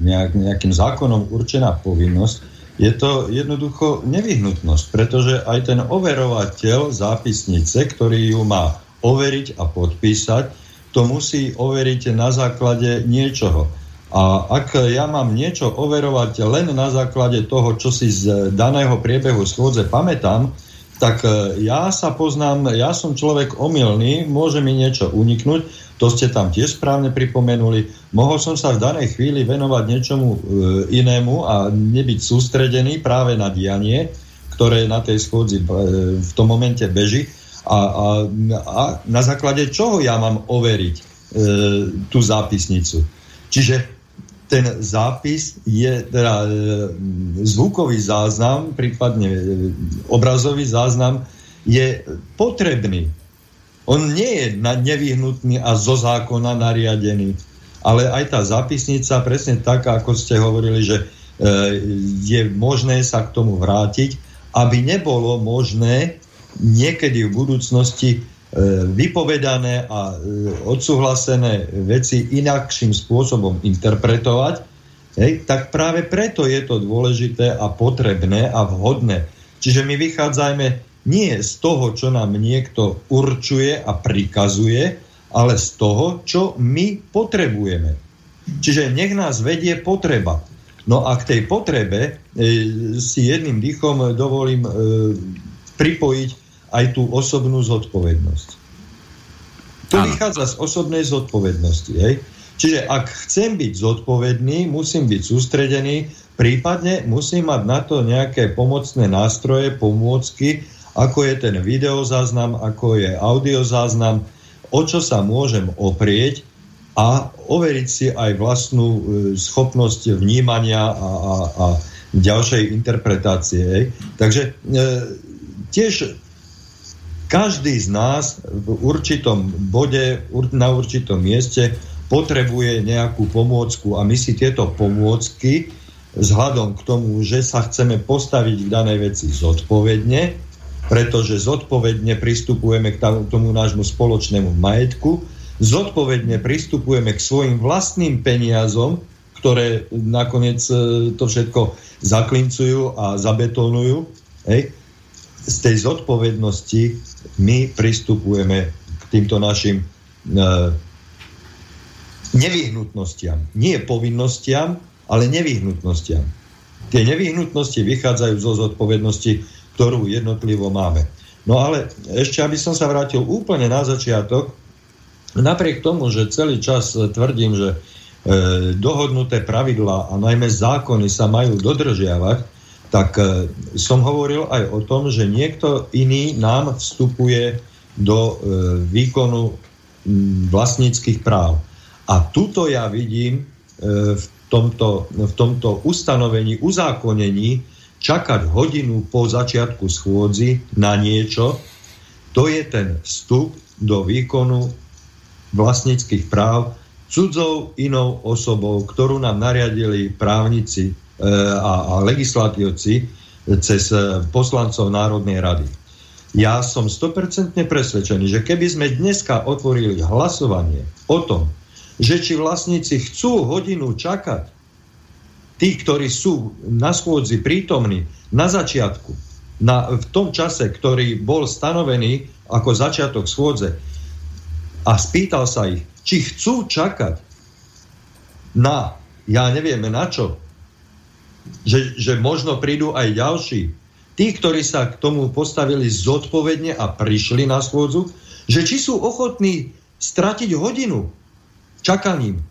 nejak, nejakým zákonom určená povinnosť, je to jednoducho nevyhnutnosť, pretože aj ten overovateľ zápisnice, ktorý ju má overiť a podpísať, to musí overiť na základe niečoho. A ak ja mám niečo overovať len na základe toho, čo si z daného priebehu schôdze pamätám, tak e, ja sa poznám, ja som človek omylný, môže mi niečo uniknúť, to ste tam tiež správne pripomenuli. Mohol som sa v danej chvíli venovať niečomu e, inému a nebyť sústredený práve na dianie, ktoré na tej schôdzi e, v tom momente beží. A, a, a na základe čoho ja mám overiť e, tú zápisnicu. Čiže ten zápis je teda e, zvukový záznam, prípadne e, obrazový záznam, je potrebný. On nie je nevyhnutný a zo zákona nariadený, ale aj tá zápisnica, presne tak, ako ste hovorili, že e, je možné sa k tomu vrátiť, aby nebolo možné niekedy v budúcnosti vypovedané a e, odsúhlasené veci inakším spôsobom interpretovať, hej, tak práve preto je to dôležité a potrebné a vhodné. Čiže my vychádzajme nie z toho, čo nám niekto určuje a prikazuje, ale z toho, čo my potrebujeme. Čiže nech nás vedie potreba. No a k tej potrebe e, si jedným dýchom dovolím e, pripojiť aj tú osobnú zodpovednosť. To ano. vychádza z osobnej zodpovednosti. Hej? Čiže ak chcem byť zodpovedný, musím byť sústredený, prípadne musím mať na to nejaké pomocné nástroje, pomôcky, ako je ten videozáznam, ako je audiozáznam, o čo sa môžem oprieť a overiť si aj vlastnú e, schopnosť vnímania a, a, a ďalšej interpretácie. Takže e, tiež každý z nás v určitom bode, na určitom mieste potrebuje nejakú pomôcku a my si tieto pomôcky vzhľadom k tomu, že sa chceme postaviť k danej veci zodpovedne, pretože zodpovedne pristupujeme k tomu nášmu spoločnému majetku, zodpovedne pristupujeme k svojim vlastným peniazom, ktoré nakoniec e, to všetko zaklincujú a zabetonujú. Hej z tej zodpovednosti my pristupujeme k týmto našim e, nevyhnutnostiam. Nie povinnostiam, ale nevyhnutnostiam. Tie nevyhnutnosti vychádzajú zo zodpovednosti, ktorú jednotlivo máme. No ale ešte, aby som sa vrátil úplne na začiatok, napriek tomu, že celý čas tvrdím, že dohodnuté pravidlá a najmä zákony sa majú dodržiavať, tak e, som hovoril aj o tom, že niekto iný nám vstupuje do e, výkonu vlastníckých práv. A tuto ja vidím e, v, tomto, v tomto ustanovení, uzákonení čakať hodinu po začiatku schôdzi na niečo, to je ten vstup do výkonu vlastníckých práv cudzou inou osobou, ktorú nám nariadili právnici a, a legislatívci cez e, poslancov Národnej rady. Ja som 100% presvedčený, že keby sme dneska otvorili hlasovanie o tom, že či vlastníci chcú hodinu čakať, tí, ktorí sú na schôdzi prítomní na začiatku, na, v tom čase, ktorý bol stanovený ako začiatok schôdze a spýtal sa ich, či chcú čakať na, ja nevieme na čo, že, že možno prídu aj ďalší, tí, ktorí sa k tomu postavili zodpovedne a prišli na schôdzu, že či sú ochotní stratiť hodinu čakaním.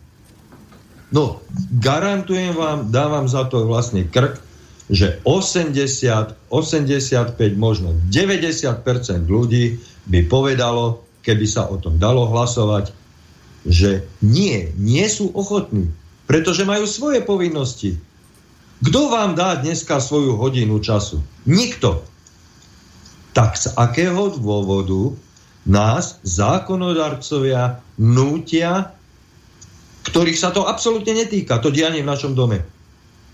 No, garantujem vám, dávam za to vlastne krk, že 80, 85, možno 90% ľudí by povedalo, keby sa o tom dalo hlasovať, že nie, nie sú ochotní, pretože majú svoje povinnosti. Kto vám dá dneska svoju hodinu času? Nikto. Tak z akého dôvodu nás zákonodarcovia nútia, ktorých sa to absolútne netýka, to dianie v našom dome.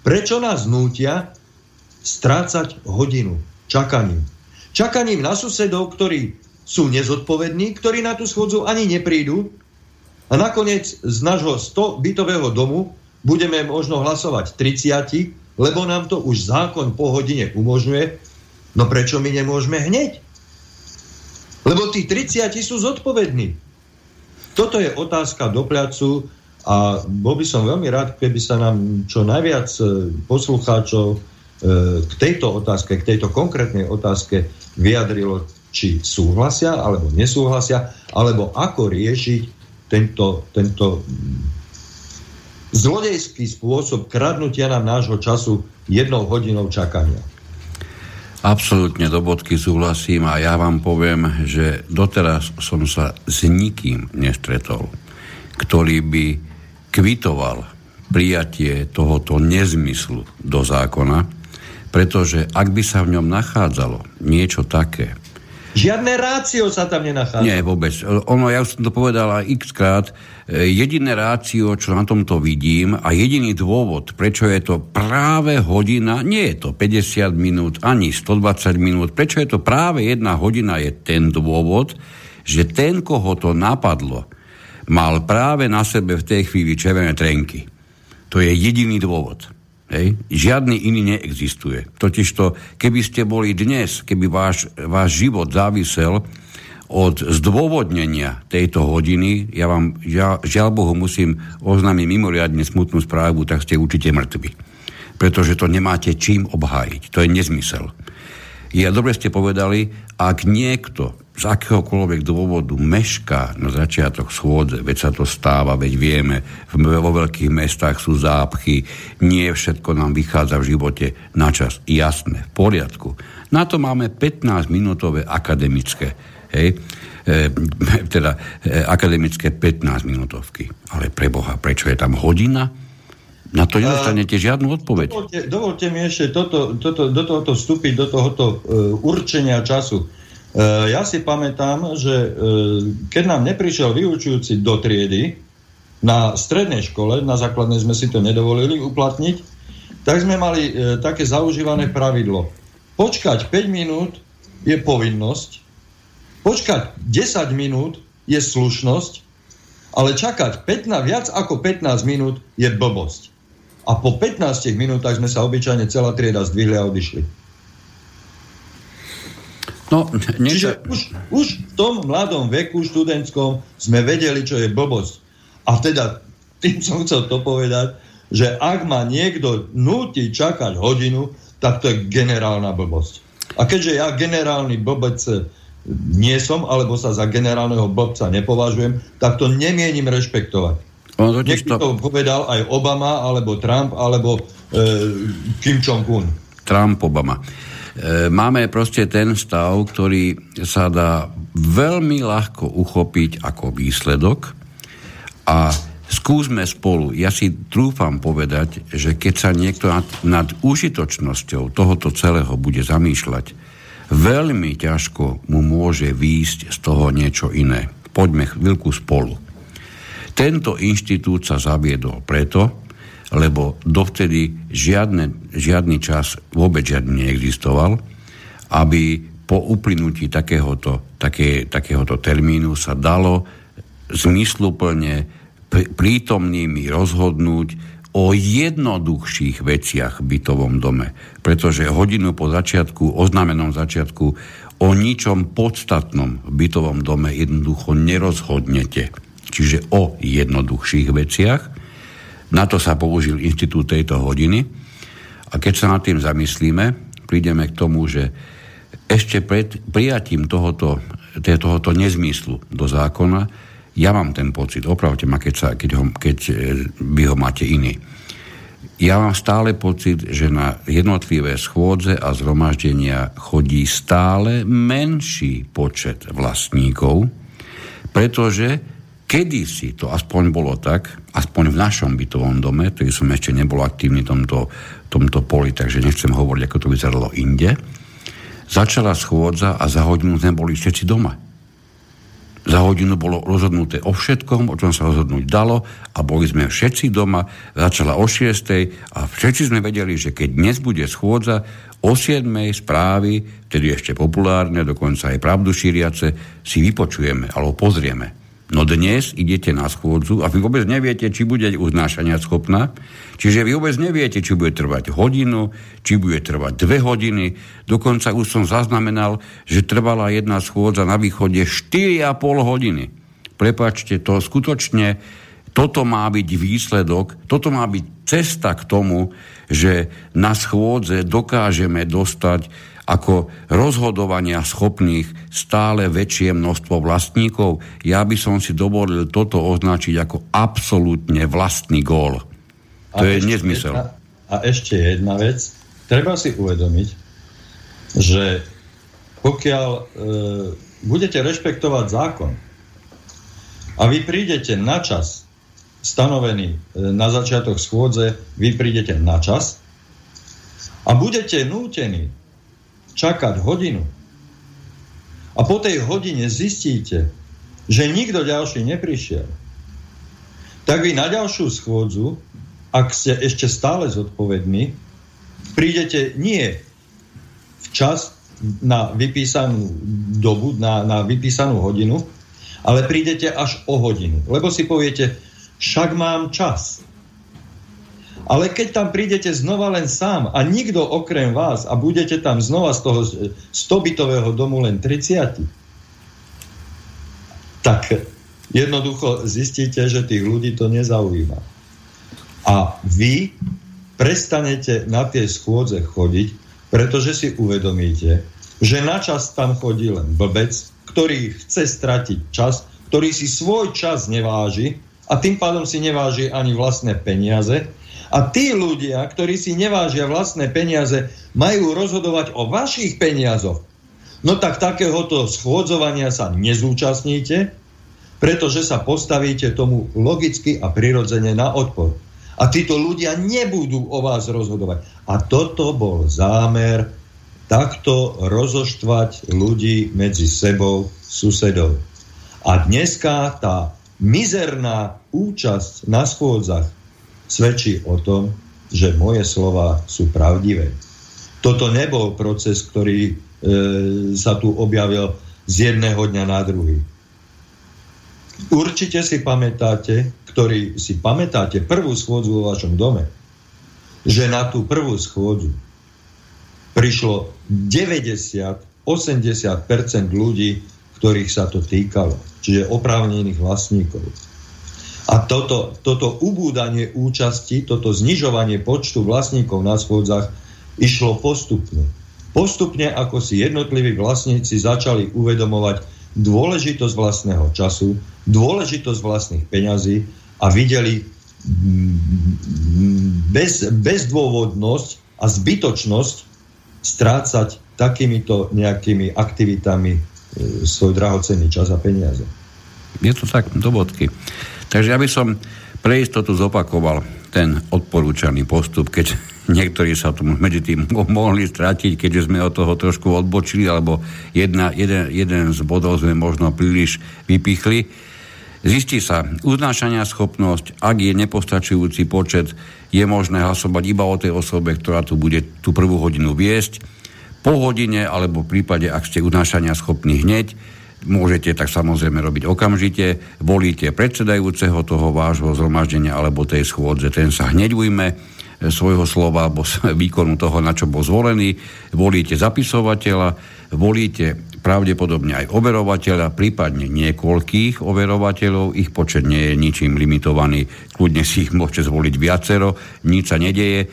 Prečo nás nútia strácať hodinu čakaním? Čakaním na susedov, ktorí sú nezodpovední, ktorí na tú schôdzu ani neprídu, a nakoniec z nášho 100 bytového domu budeme možno hlasovať 30, lebo nám to už zákon po hodine umožňuje. No prečo my nemôžeme hneď? Lebo tí 30 sú zodpovední. Toto je otázka do placu a bol by som veľmi rád, keby sa nám čo najviac e, poslucháčov e, k tejto otázke, k tejto konkrétnej otázke vyjadrilo, či súhlasia alebo nesúhlasia, alebo ako riešiť tento, tento zlodejský spôsob kradnutia nám nášho času jednou hodinou čakania. Absolútne do bodky súhlasím a ja vám poviem, že doteraz som sa s nikým nestretol, ktorý by kvitoval prijatie tohoto nezmyslu do zákona, pretože ak by sa v ňom nachádzalo niečo také, Žiadne rácio sa tam nenachádza. Nie, vôbec. Ono, ja som to povedal aj x krát, e, jediné rácio, čo na tomto vidím a jediný dôvod, prečo je to práve hodina, nie je to 50 minút ani 120 minút, prečo je to práve jedna hodina, je ten dôvod, že ten, koho to napadlo, mal práve na sebe v tej chvíli červené trenky. To je jediný dôvod. Hej? Žiadny iný neexistuje. Totižto, keby ste boli dnes, keby váš, váš život závisel od zdôvodnenia tejto hodiny, ja vám ja, žiaľ Bohu musím oznámiť mimoriadne smutnú správu, tak ste určite mŕtvi. Pretože to nemáte čím obhájiť. To je nezmysel. Je dobre ste povedali, ak niekto z akéhokoľvek dôvodu mešká na začiatok schôdze, veď sa to stáva, veď vieme, vo veľkých mestách sú zápchy, nie všetko nám vychádza v živote na čas. Jasné, v poriadku. Na to máme 15-minútové akademické, hej, e, (laughs) teda e, akademické 15 minútovky. Ale pre Boha, prečo je tam hodina? Na to nedostanete žiadnu odpoveď. Dovolte, dovolte mi ešte toto, toto, do tohoto vstúpiť, do tohoto uh, určenia času. Uh, ja si pamätám, že uh, keď nám neprišiel vyučujúci do triedy, na strednej škole, na základnej sme si to nedovolili uplatniť, tak sme mali uh, také zaužívané pravidlo. Počkať 5 minút je povinnosť, počkať 10 minút je slušnosť, ale čakať 15, viac ako 15 minút je blbosť a po 15 minútach sme sa obyčajne celá trieda zdvihli a odišli. No, nie... Čiže už, už v tom mladom veku študentskom sme vedeli, čo je blbosť. A teda tým som chcel to povedať, že ak ma niekto nutí čakať hodinu, tak to je generálna blbosť. A keďže ja generálny blbec nie som, alebo sa za generálneho blbca nepovažujem, tak to nemienim rešpektovať. On totiž to... to povedal aj Obama, alebo Trump, alebo e, Kim Jong-un. Trump, Obama. E, máme proste ten stav, ktorý sa dá veľmi ľahko uchopiť ako výsledok a skúsme spolu, ja si trúfam povedať, že keď sa niekto nad, nad užitočnosťou tohoto celého bude zamýšľať, veľmi ťažko mu môže výjsť z toho niečo iné. Poďme chvíľku spolu. Tento inštitút sa zaviedol preto, lebo dovtedy žiadne, žiadny čas vôbec žiadny neexistoval, aby po uplynutí takéhoto, také, takéhoto termínu sa dalo zmysluplne prítomnými rozhodnúť o jednoduchších veciach v bytovom dome. Pretože hodinu po začiatku, oznámenom začiatku, o ničom podstatnom v bytovom dome jednoducho nerozhodnete. Čiže o jednoduchších veciach. Na to sa použil inštitút tejto hodiny. A keď sa nad tým zamyslíme, prídeme k tomu, že ešte pred prijatím tohoto, tohoto nezmyslu do zákona, ja mám ten pocit, opravte ma, keď, sa, keď, ho, keď e, vy ho máte iný. Ja mám stále pocit, že na jednotlivé schôdze a zhromaždenia chodí stále menší počet vlastníkov, pretože Kedysi to aspoň bolo tak, aspoň v našom bytovom dome, ktorý som ešte nebol aktívny v tomto, tomto poli, takže nechcem hovoriť, ako to vyzeralo inde, začala schôdza a za hodinu sme boli všetci doma. Za hodinu bolo rozhodnuté o všetkom, o čom sa rozhodnúť dalo a boli sme všetci doma. Začala o 6. a všetci sme vedeli, že keď dnes bude schôdza, o 7. správy, tedy ešte populárne, dokonca aj pravdu šíriace, si vypočujeme alebo pozrieme. No dnes idete na schôdzu a vy vôbec neviete, či bude uznášania schopná. Čiže vy vôbec neviete, či bude trvať hodinu, či bude trvať dve hodiny. Dokonca už som zaznamenal, že trvala jedna schôdza na východe 4,5 hodiny. Prepačte, to skutočne, toto má byť výsledok, toto má byť cesta k tomu, že na schôdze dokážeme dostať ako rozhodovania schopných stále väčšie množstvo vlastníkov. Ja by som si dovolil toto označiť ako absolútne vlastný gól. To a je nezmysel. Jedna, a ešte jedna vec. Treba si uvedomiť, že pokiaľ e, budete rešpektovať zákon a vy prídete na čas stanovený e, na začiatok schôdze, vy prídete na čas a budete nútení čakať hodinu a po tej hodine zistíte, že nikto ďalší neprišiel, tak vy na ďalšiu schôdzu, ak ste ešte stále zodpovední, prídete nie včas na vypísanú dobu, na, na vypísanú hodinu, ale prídete až o hodinu. Lebo si poviete, však mám čas. Ale keď tam prídete znova len sám a nikto okrem vás a budete tam znova z toho 100-bytového domu len 30, tak jednoducho zistíte, že tých ľudí to nezaujíma. A vy prestanete na tie schôdze chodiť, pretože si uvedomíte, že na čas tam chodí len blbec, ktorý chce stratiť čas, ktorý si svoj čas neváži a tým pádom si neváži ani vlastné peniaze a tí ľudia, ktorí si nevážia vlastné peniaze, majú rozhodovať o vašich peniazoch. No tak takéhoto schôdzovania sa nezúčastníte, pretože sa postavíte tomu logicky a prirodzene na odpor. A títo ľudia nebudú o vás rozhodovať. A toto bol zámer takto rozoštvať ľudí medzi sebou, susedov. A dneska tá mizerná účasť na schôdzach svedčí o tom, že moje slova sú pravdivé. Toto nebol proces, ktorý e, sa tu objavil z jedného dňa na druhý. Určite si pamätáte, ktorý si pamätáte prvú schôdzu vo vašom dome, že na tú prvú schôdzu prišlo 90-80% ľudí, ktorých sa to týkalo, čiže oprávnených vlastníkov. A toto, toto ubúdanie účasti, toto znižovanie počtu vlastníkov na schôdzach išlo postupne. Postupne, ako si jednotliví vlastníci začali uvedomovať dôležitosť vlastného času, dôležitosť vlastných peňazí a videli bez, bezdôvodnosť a zbytočnosť strácať takýmito nejakými aktivitami e, svoj drahocenný čas a peniaze. Je to tak, do bodky. Takže ja by som pre istotu zopakoval ten odporúčaný postup, keď (laughs) niektorí sa tomu medzi tým (laughs) mohli stratiť, keďže sme od toho trošku odbočili, alebo jedna, jeden, jeden z bodov sme možno príliš vypichli. Zistí sa uznášania schopnosť, ak je nepostačujúci počet, je možné hlasovať iba o tej osobe, ktorá tu bude tú prvú hodinu viesť. Po hodine, alebo v prípade, ak ste uznášania schopní hneď, môžete tak samozrejme robiť okamžite. Volíte predsedajúceho toho vášho zhromaždenia alebo tej schôdze, ten sa hneď ujme svojho slova alebo (laughs) výkonu toho, na čo bol zvolený. Volíte zapisovateľa, volíte pravdepodobne aj overovateľa, prípadne niekoľkých overovateľov. Ich počet nie je ničím limitovaný. Kľudne si ich môžete zvoliť viacero, nič sa nedeje.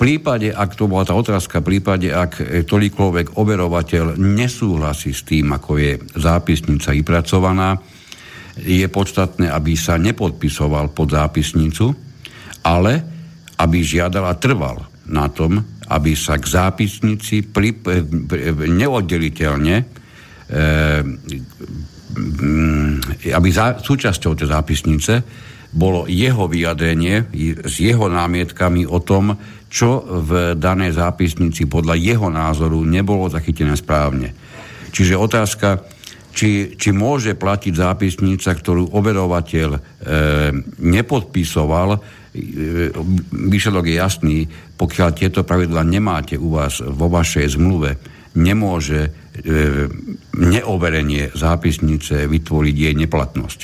Prípade, ak to bola tá otázka, v prípade, ak ktorýkoľvek overovateľ nesúhlasí s tým, ako je zápisnica vypracovaná, je podstatné, aby sa nepodpisoval pod zápisnicu, ale aby žiadal a trval na tom, aby sa k zápisnici pri, neoddeliteľne e, aby za, súčasťou tej zápisnice bolo jeho vyjadrenie s jeho námietkami o tom, čo v danej zápisnici podľa jeho názoru nebolo zachytené správne. Čiže otázka, či, či môže platiť zápisnica, ktorú overovateľ e, nepodpisoval, E, výsledok je jasný, pokiaľ tieto pravidla nemáte u vás vo vašej zmluve, nemôže e, neoverenie zápisnice vytvoriť jej neplatnosť.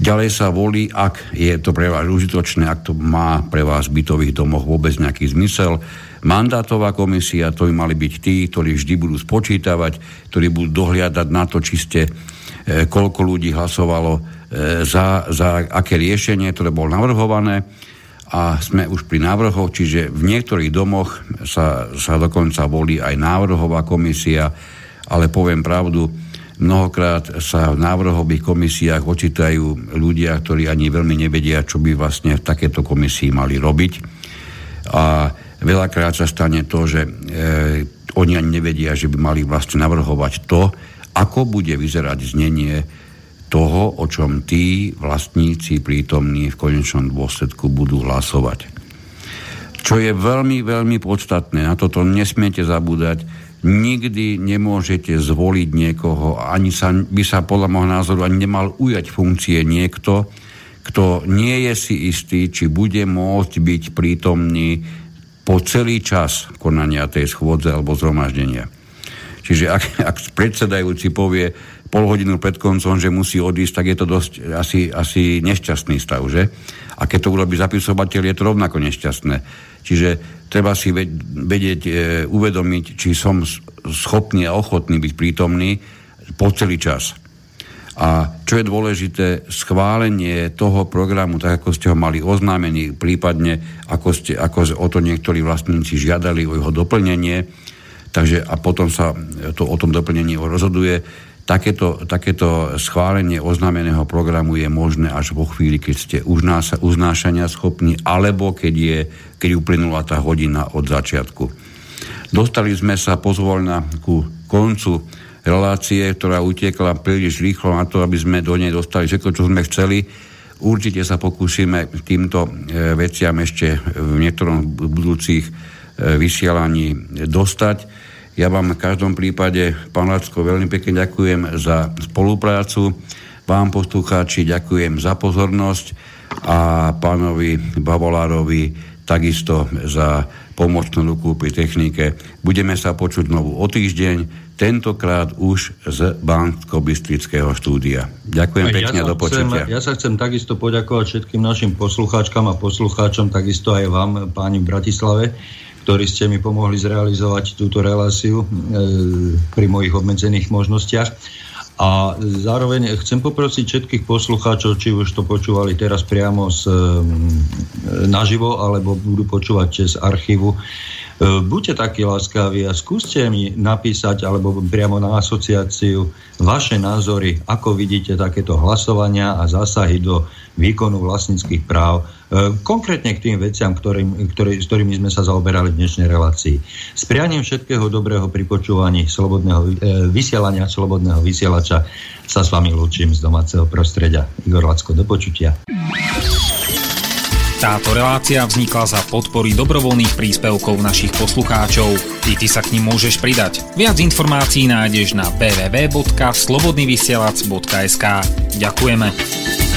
Ďalej sa volí, ak je to pre vás užitočné, ak to má pre vás v bytových domoch vôbec nejaký zmysel, mandátová komisia, to by mali byť tí, ktorí vždy budú spočítavať, ktorí budú dohliadať na to, či ste, e, koľko ľudí hlasovalo E, za, za aké riešenie, ktoré bolo navrhované. A sme už pri návrhoch, čiže v niektorých domoch sa, sa dokonca volí aj návrhová komisia, ale poviem pravdu, mnohokrát sa v návrhových komisiách očítajú ľudia, ktorí ani veľmi nevedia, čo by vlastne v takéto komisii mali robiť. A veľakrát sa stane to, že e, oni ani nevedia, že by mali vlastne navrhovať to, ako bude vyzerať znenie toho, o čom tí vlastníci prítomní v konečnom dôsledku budú hlasovať. Čo je veľmi, veľmi podstatné, na toto nesmiete zabúdať, nikdy nemôžete zvoliť niekoho, ani sa, by sa podľa môjho názoru ani nemal ujať funkcie niekto, kto nie je si istý, či bude môcť byť prítomný po celý čas konania tej schôdze alebo zhromaždenia. Čiže ak, (laughs) ak predsedajúci povie, pol hodinu pred koncom, že musí odísť, tak je to dosť asi, asi nešťastný stav, že? A keď to urobí zapisovateľ, je to rovnako nešťastné. Čiže treba si vedieť, e, uvedomiť, či som schopný a ochotný byť prítomný po celý čas. A čo je dôležité, schválenie toho programu, tak ako ste ho mali oznámený, prípadne ako, ste, ako o to niektorí vlastníci žiadali o jeho doplnenie, takže a potom sa to o tom doplnení rozhoduje, Takéto, takéto schválenie oznámeného programu je možné až vo chvíli, keď ste uznášania schopní, alebo keď, je, keď uplynula tá hodina od začiatku. Dostali sme sa pozvolna ku koncu relácie, ktorá utiekla príliš rýchlo na to, aby sme do nej dostali všetko, čo sme chceli. Určite sa pokúsime týmto e, veciam ešte v niektorom budúcich e, vysielaní dostať. Ja vám v každom prípade, pán Lacko, veľmi pekne ďakujem za spoluprácu. Vám, poslucháči, ďakujem za pozornosť a pánovi Bavolárovi takisto za pomocnú ruku pri technike. Budeme sa počuť znovu o týždeň, tentokrát už z Bansko-Bystrického štúdia. Ďakujem ja pekne, do počutia. Ja sa chcem takisto poďakovať všetkým našim poslucháčkam a poslucháčom, takisto aj vám, páni v Bratislave ktorí ste mi pomohli zrealizovať túto reláciu e, pri mojich obmedzených možnostiach. A zároveň chcem poprosiť všetkých poslucháčov, či už to počúvali teraz priamo z, naživo, alebo budú počúvať cez archívu, E, buďte takí láskaví a skúste mi napísať alebo priamo na asociáciu vaše názory, ako vidíte takéto hlasovania a zásahy do výkonu vlastníckých práv, e, konkrétne k tým veciam, ktorým, ktorý, s ktorými sme sa zaoberali v dnešnej relácii. S prianím všetkého dobrého pri počúvaní slobodného, e, vysielania slobodného vysielača sa s vami lúčim z domáceho prostredia. Igor Lacko, do počutia. Táto relácia vznikla za podpory dobrovoľných príspevkov našich poslucháčov. I ty sa k ním môžeš pridať. Viac informácií nájdeš na www.slobodnyvysielac.sk Ďakujeme.